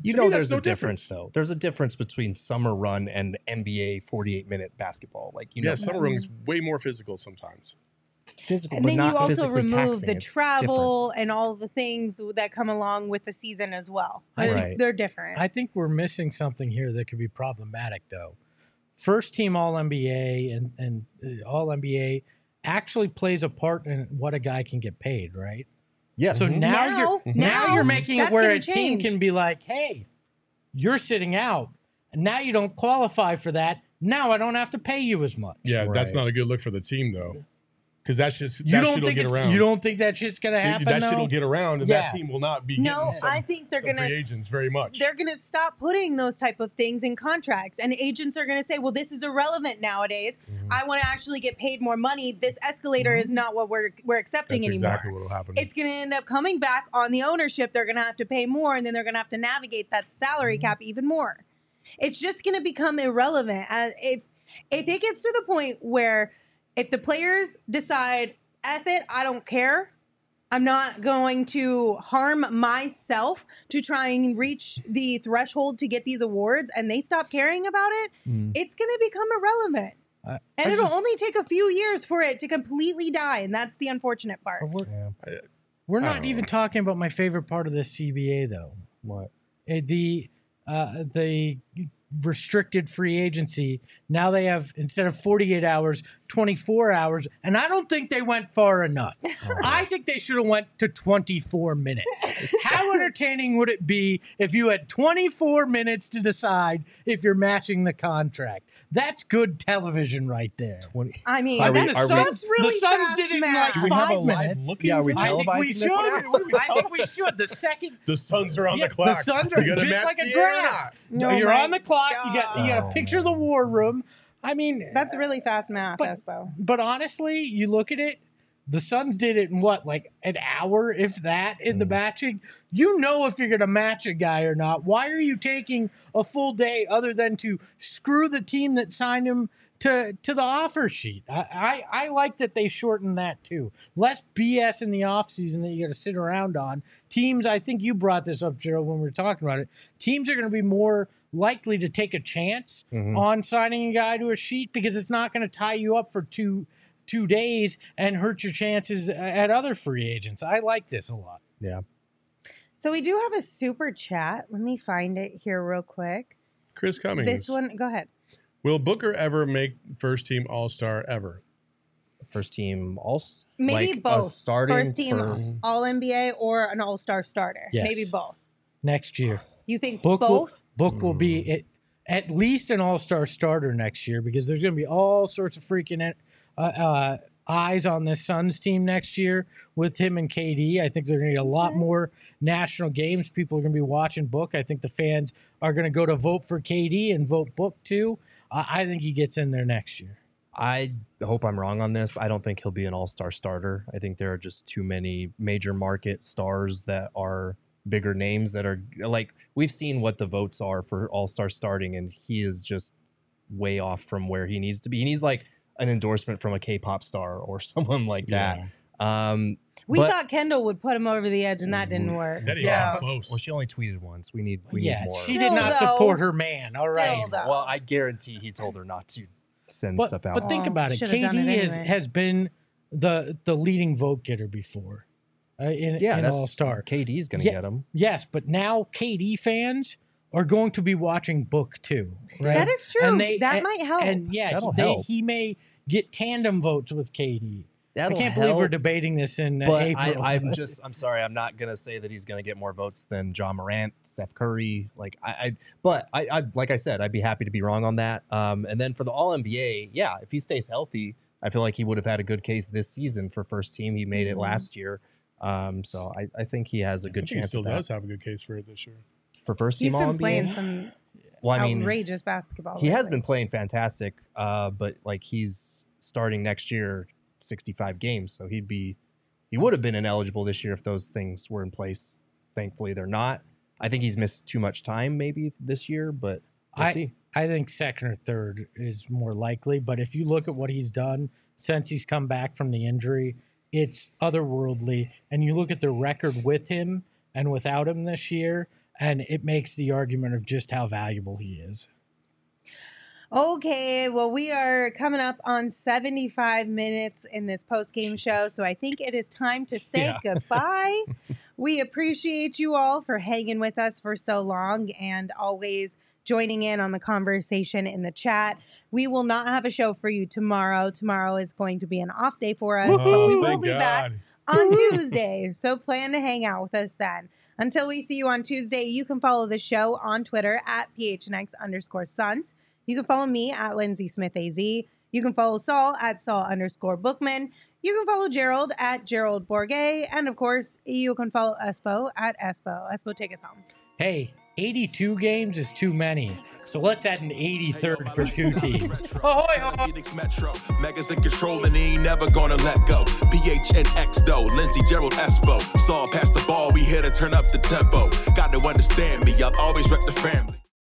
you know, there's no a difference, though. There's a difference between summer run and NBA 48 minute basketball. Like you yeah, know, summer run is way more physical sometimes. Physical, and but then not you also remove taxing. the It's travel and all the things that come along with the season as well. They're- Right. They're different. I think we're missing something here that could be problematic, though. First team All NBA and and uh, All NBA actually plays a part in what a guy can get paid, right? Yes. So now, Now- you're now, now you're making it where gonna a team can be like, "Hey, you're sitting out, and now you don't qualify for that. Now I don't have to pay you as much." Yeah, that's not a good look for the team though. Because that shit, you that don't shit'll think get around. you don't think that shit's gonna happen? that though? shit'll get around, and Yeah. that team will not be no, getting some, I think they're some gonna free agents very much. they're going to stop putting those type of things in contracts and agents are going to say well this is irrelevant nowadays Mm-hmm. i want to actually get paid more money this escalator is not what we're we're accepting That's anymore exactly what will happen. it's going to end up coming back on the ownership they're going to have to pay more and then they're going to have to navigate that salary Mm-hmm. cap even more it's just going to become irrelevant uh, if if it gets to the point where if the players decide F it, I don't care. I'm not going to harm myself to try and reach the threshold to get these awards and they stop caring about it, Mm. it's going to become irrelevant. I- and I it'll just- only take a few years for it to completely die. And that's the unfortunate part. We're, Yeah. we're not even know. talking about my favorite part of this CBA though. What? Uh, the uh, the restricted free agency now they have instead of 48 hours 24 hours and i don't think they went far enough oh. i think they should have went to 24 minutes how entertaining would it be if you had 24 minutes to decide if you're matching the contract that's good television right there 20. I mean, Are we- that's, are we- that's really the Suns fast did it in math. like Do we have a five live minutes. look Yeah, are we into I this? think we televising should. this? What are we I think we should. The second The Suns are on Yeah, the clock. The Suns are gonna just like a the draft. not? Oh You're on the clock. You got you got a picture of the war room. I mean, That's really fast math, But- Espo. But honestly, you look at it. The Suns did it in what, like an hour, if that, in the Mm. matching. You know if you're going to match a guy or not. Why are you taking a full day other than to screw the team that signed him to to the offer sheet? I I, I like that they shortened that too. Less BS in the offseason that you got to sit around on. Teams, I think you brought this up, Gerald, when we were talking about it. Teams are going to be more likely to take a chance Mhm. on signing a guy to a sheet because it's not going to tie you up for two two days and hurt your chances at other free agents. I like this a lot. Yeah. So we do have a super chat. Let me find it here real quick. Chris Cummings. This one, go ahead. Will Booker ever make first team All Star ever? First team all Maybe like a both. starting First team for- All NBA or an All Star starter. Yes. Maybe both. Next year, You think Book will, both? Book will be Hmm. it, at least an All Star starter next year because there's going to be all sorts of freaking uh, uh, eyes on this Suns team next year with him and KD. I think they're going to get a lot more national games. People are going to be watching Book. I think the fans are going to go to vote for KD and vote Book too. I I think he gets in there next year. I hope I'm wrong on this. I don't think he'll be an all star starter. I think there are just too many major market stars that are bigger names that are like we've seen what the votes are for all star starting, and he is just way off from where he needs to be. He needs like an endorsement from a K-pop star or someone like that. Um, We but- thought Kendall would put him over the edge, and that didn't work. That Yeah. close. well, she only tweeted once. We need we yeah, need more. she did not though, support her man. All right. Though. well, I guarantee he told her not to send but, stuff out. but think about it. should've KD it has, anyway. has been the the leading vote getter before uh, in, yeah, in All Star. KD's gonna Yeah. get him. Yes, but now KD fans are going to be watching Book two. right? That is true. And they- that and- might help. And yeah, That'll he, they, help. he may get tandem votes with KD. That'll I can't believe we're debating this in uh, But April. I, I'm just I'm sorry. I'm not gonna say that he's gonna get more votes than Ja Morant, Steph Curry. Like I, I but I, I like I said, I'd be happy to be wrong on that. Um, and then for the All NBA, yeah, if he stays healthy, I feel like he would have had a good case this season for first team. He made it Mhm. last year. Um, so I, I think he has a I good think he still does have a good case for it this year. for first He's team All been playing NBA. some Well, I mean, outrageous basketball. he has been playing fantastic, uh, but like he's starting next year, 65 games, so he'd be he would have been ineligible this year if those things were in place. Thankfully, they're not. I think he's missed too much time maybe this year, but we'll I- see. I think second or third is more likely. But if you look at what he's done since he's come back from the injury, it's otherworldly. And you look at the record with him and without him this year, and it makes the argument of just how valuable he is. Okay, well, we are coming up on 75 minutes in this post game show, so I think it is time to say Yeah. goodbye. we appreciate you all for hanging with us for so long and always joining in on the conversation in the chat. We will not have a show for you tomorrow. Tomorrow is going to be an off day for us, but oh, we Oh, will thank be back on Tuesday. So plan to hang out with us then. Until we see you on Tuesday, you can follow the show on Twitter at PHNX underscore Suns. You can follow me at Lindsay Smith AZ. You can follow Saul at Saul underscore Bookman. You can follow Gerald at Gerald Bourguet. And of course, you can follow Espo at Espo. Espo, take us home. Hey, 82 games is too many. So let's add an 83rd for two teams. Ahoy, ahoy. Phoenix Metro. Megas in control and he ain't never gonna let go. PHNX though, Lindsey Gerald Espo. Saw past the ball, we here to turn up the tempo. Got to understand me, I'll always rep the family.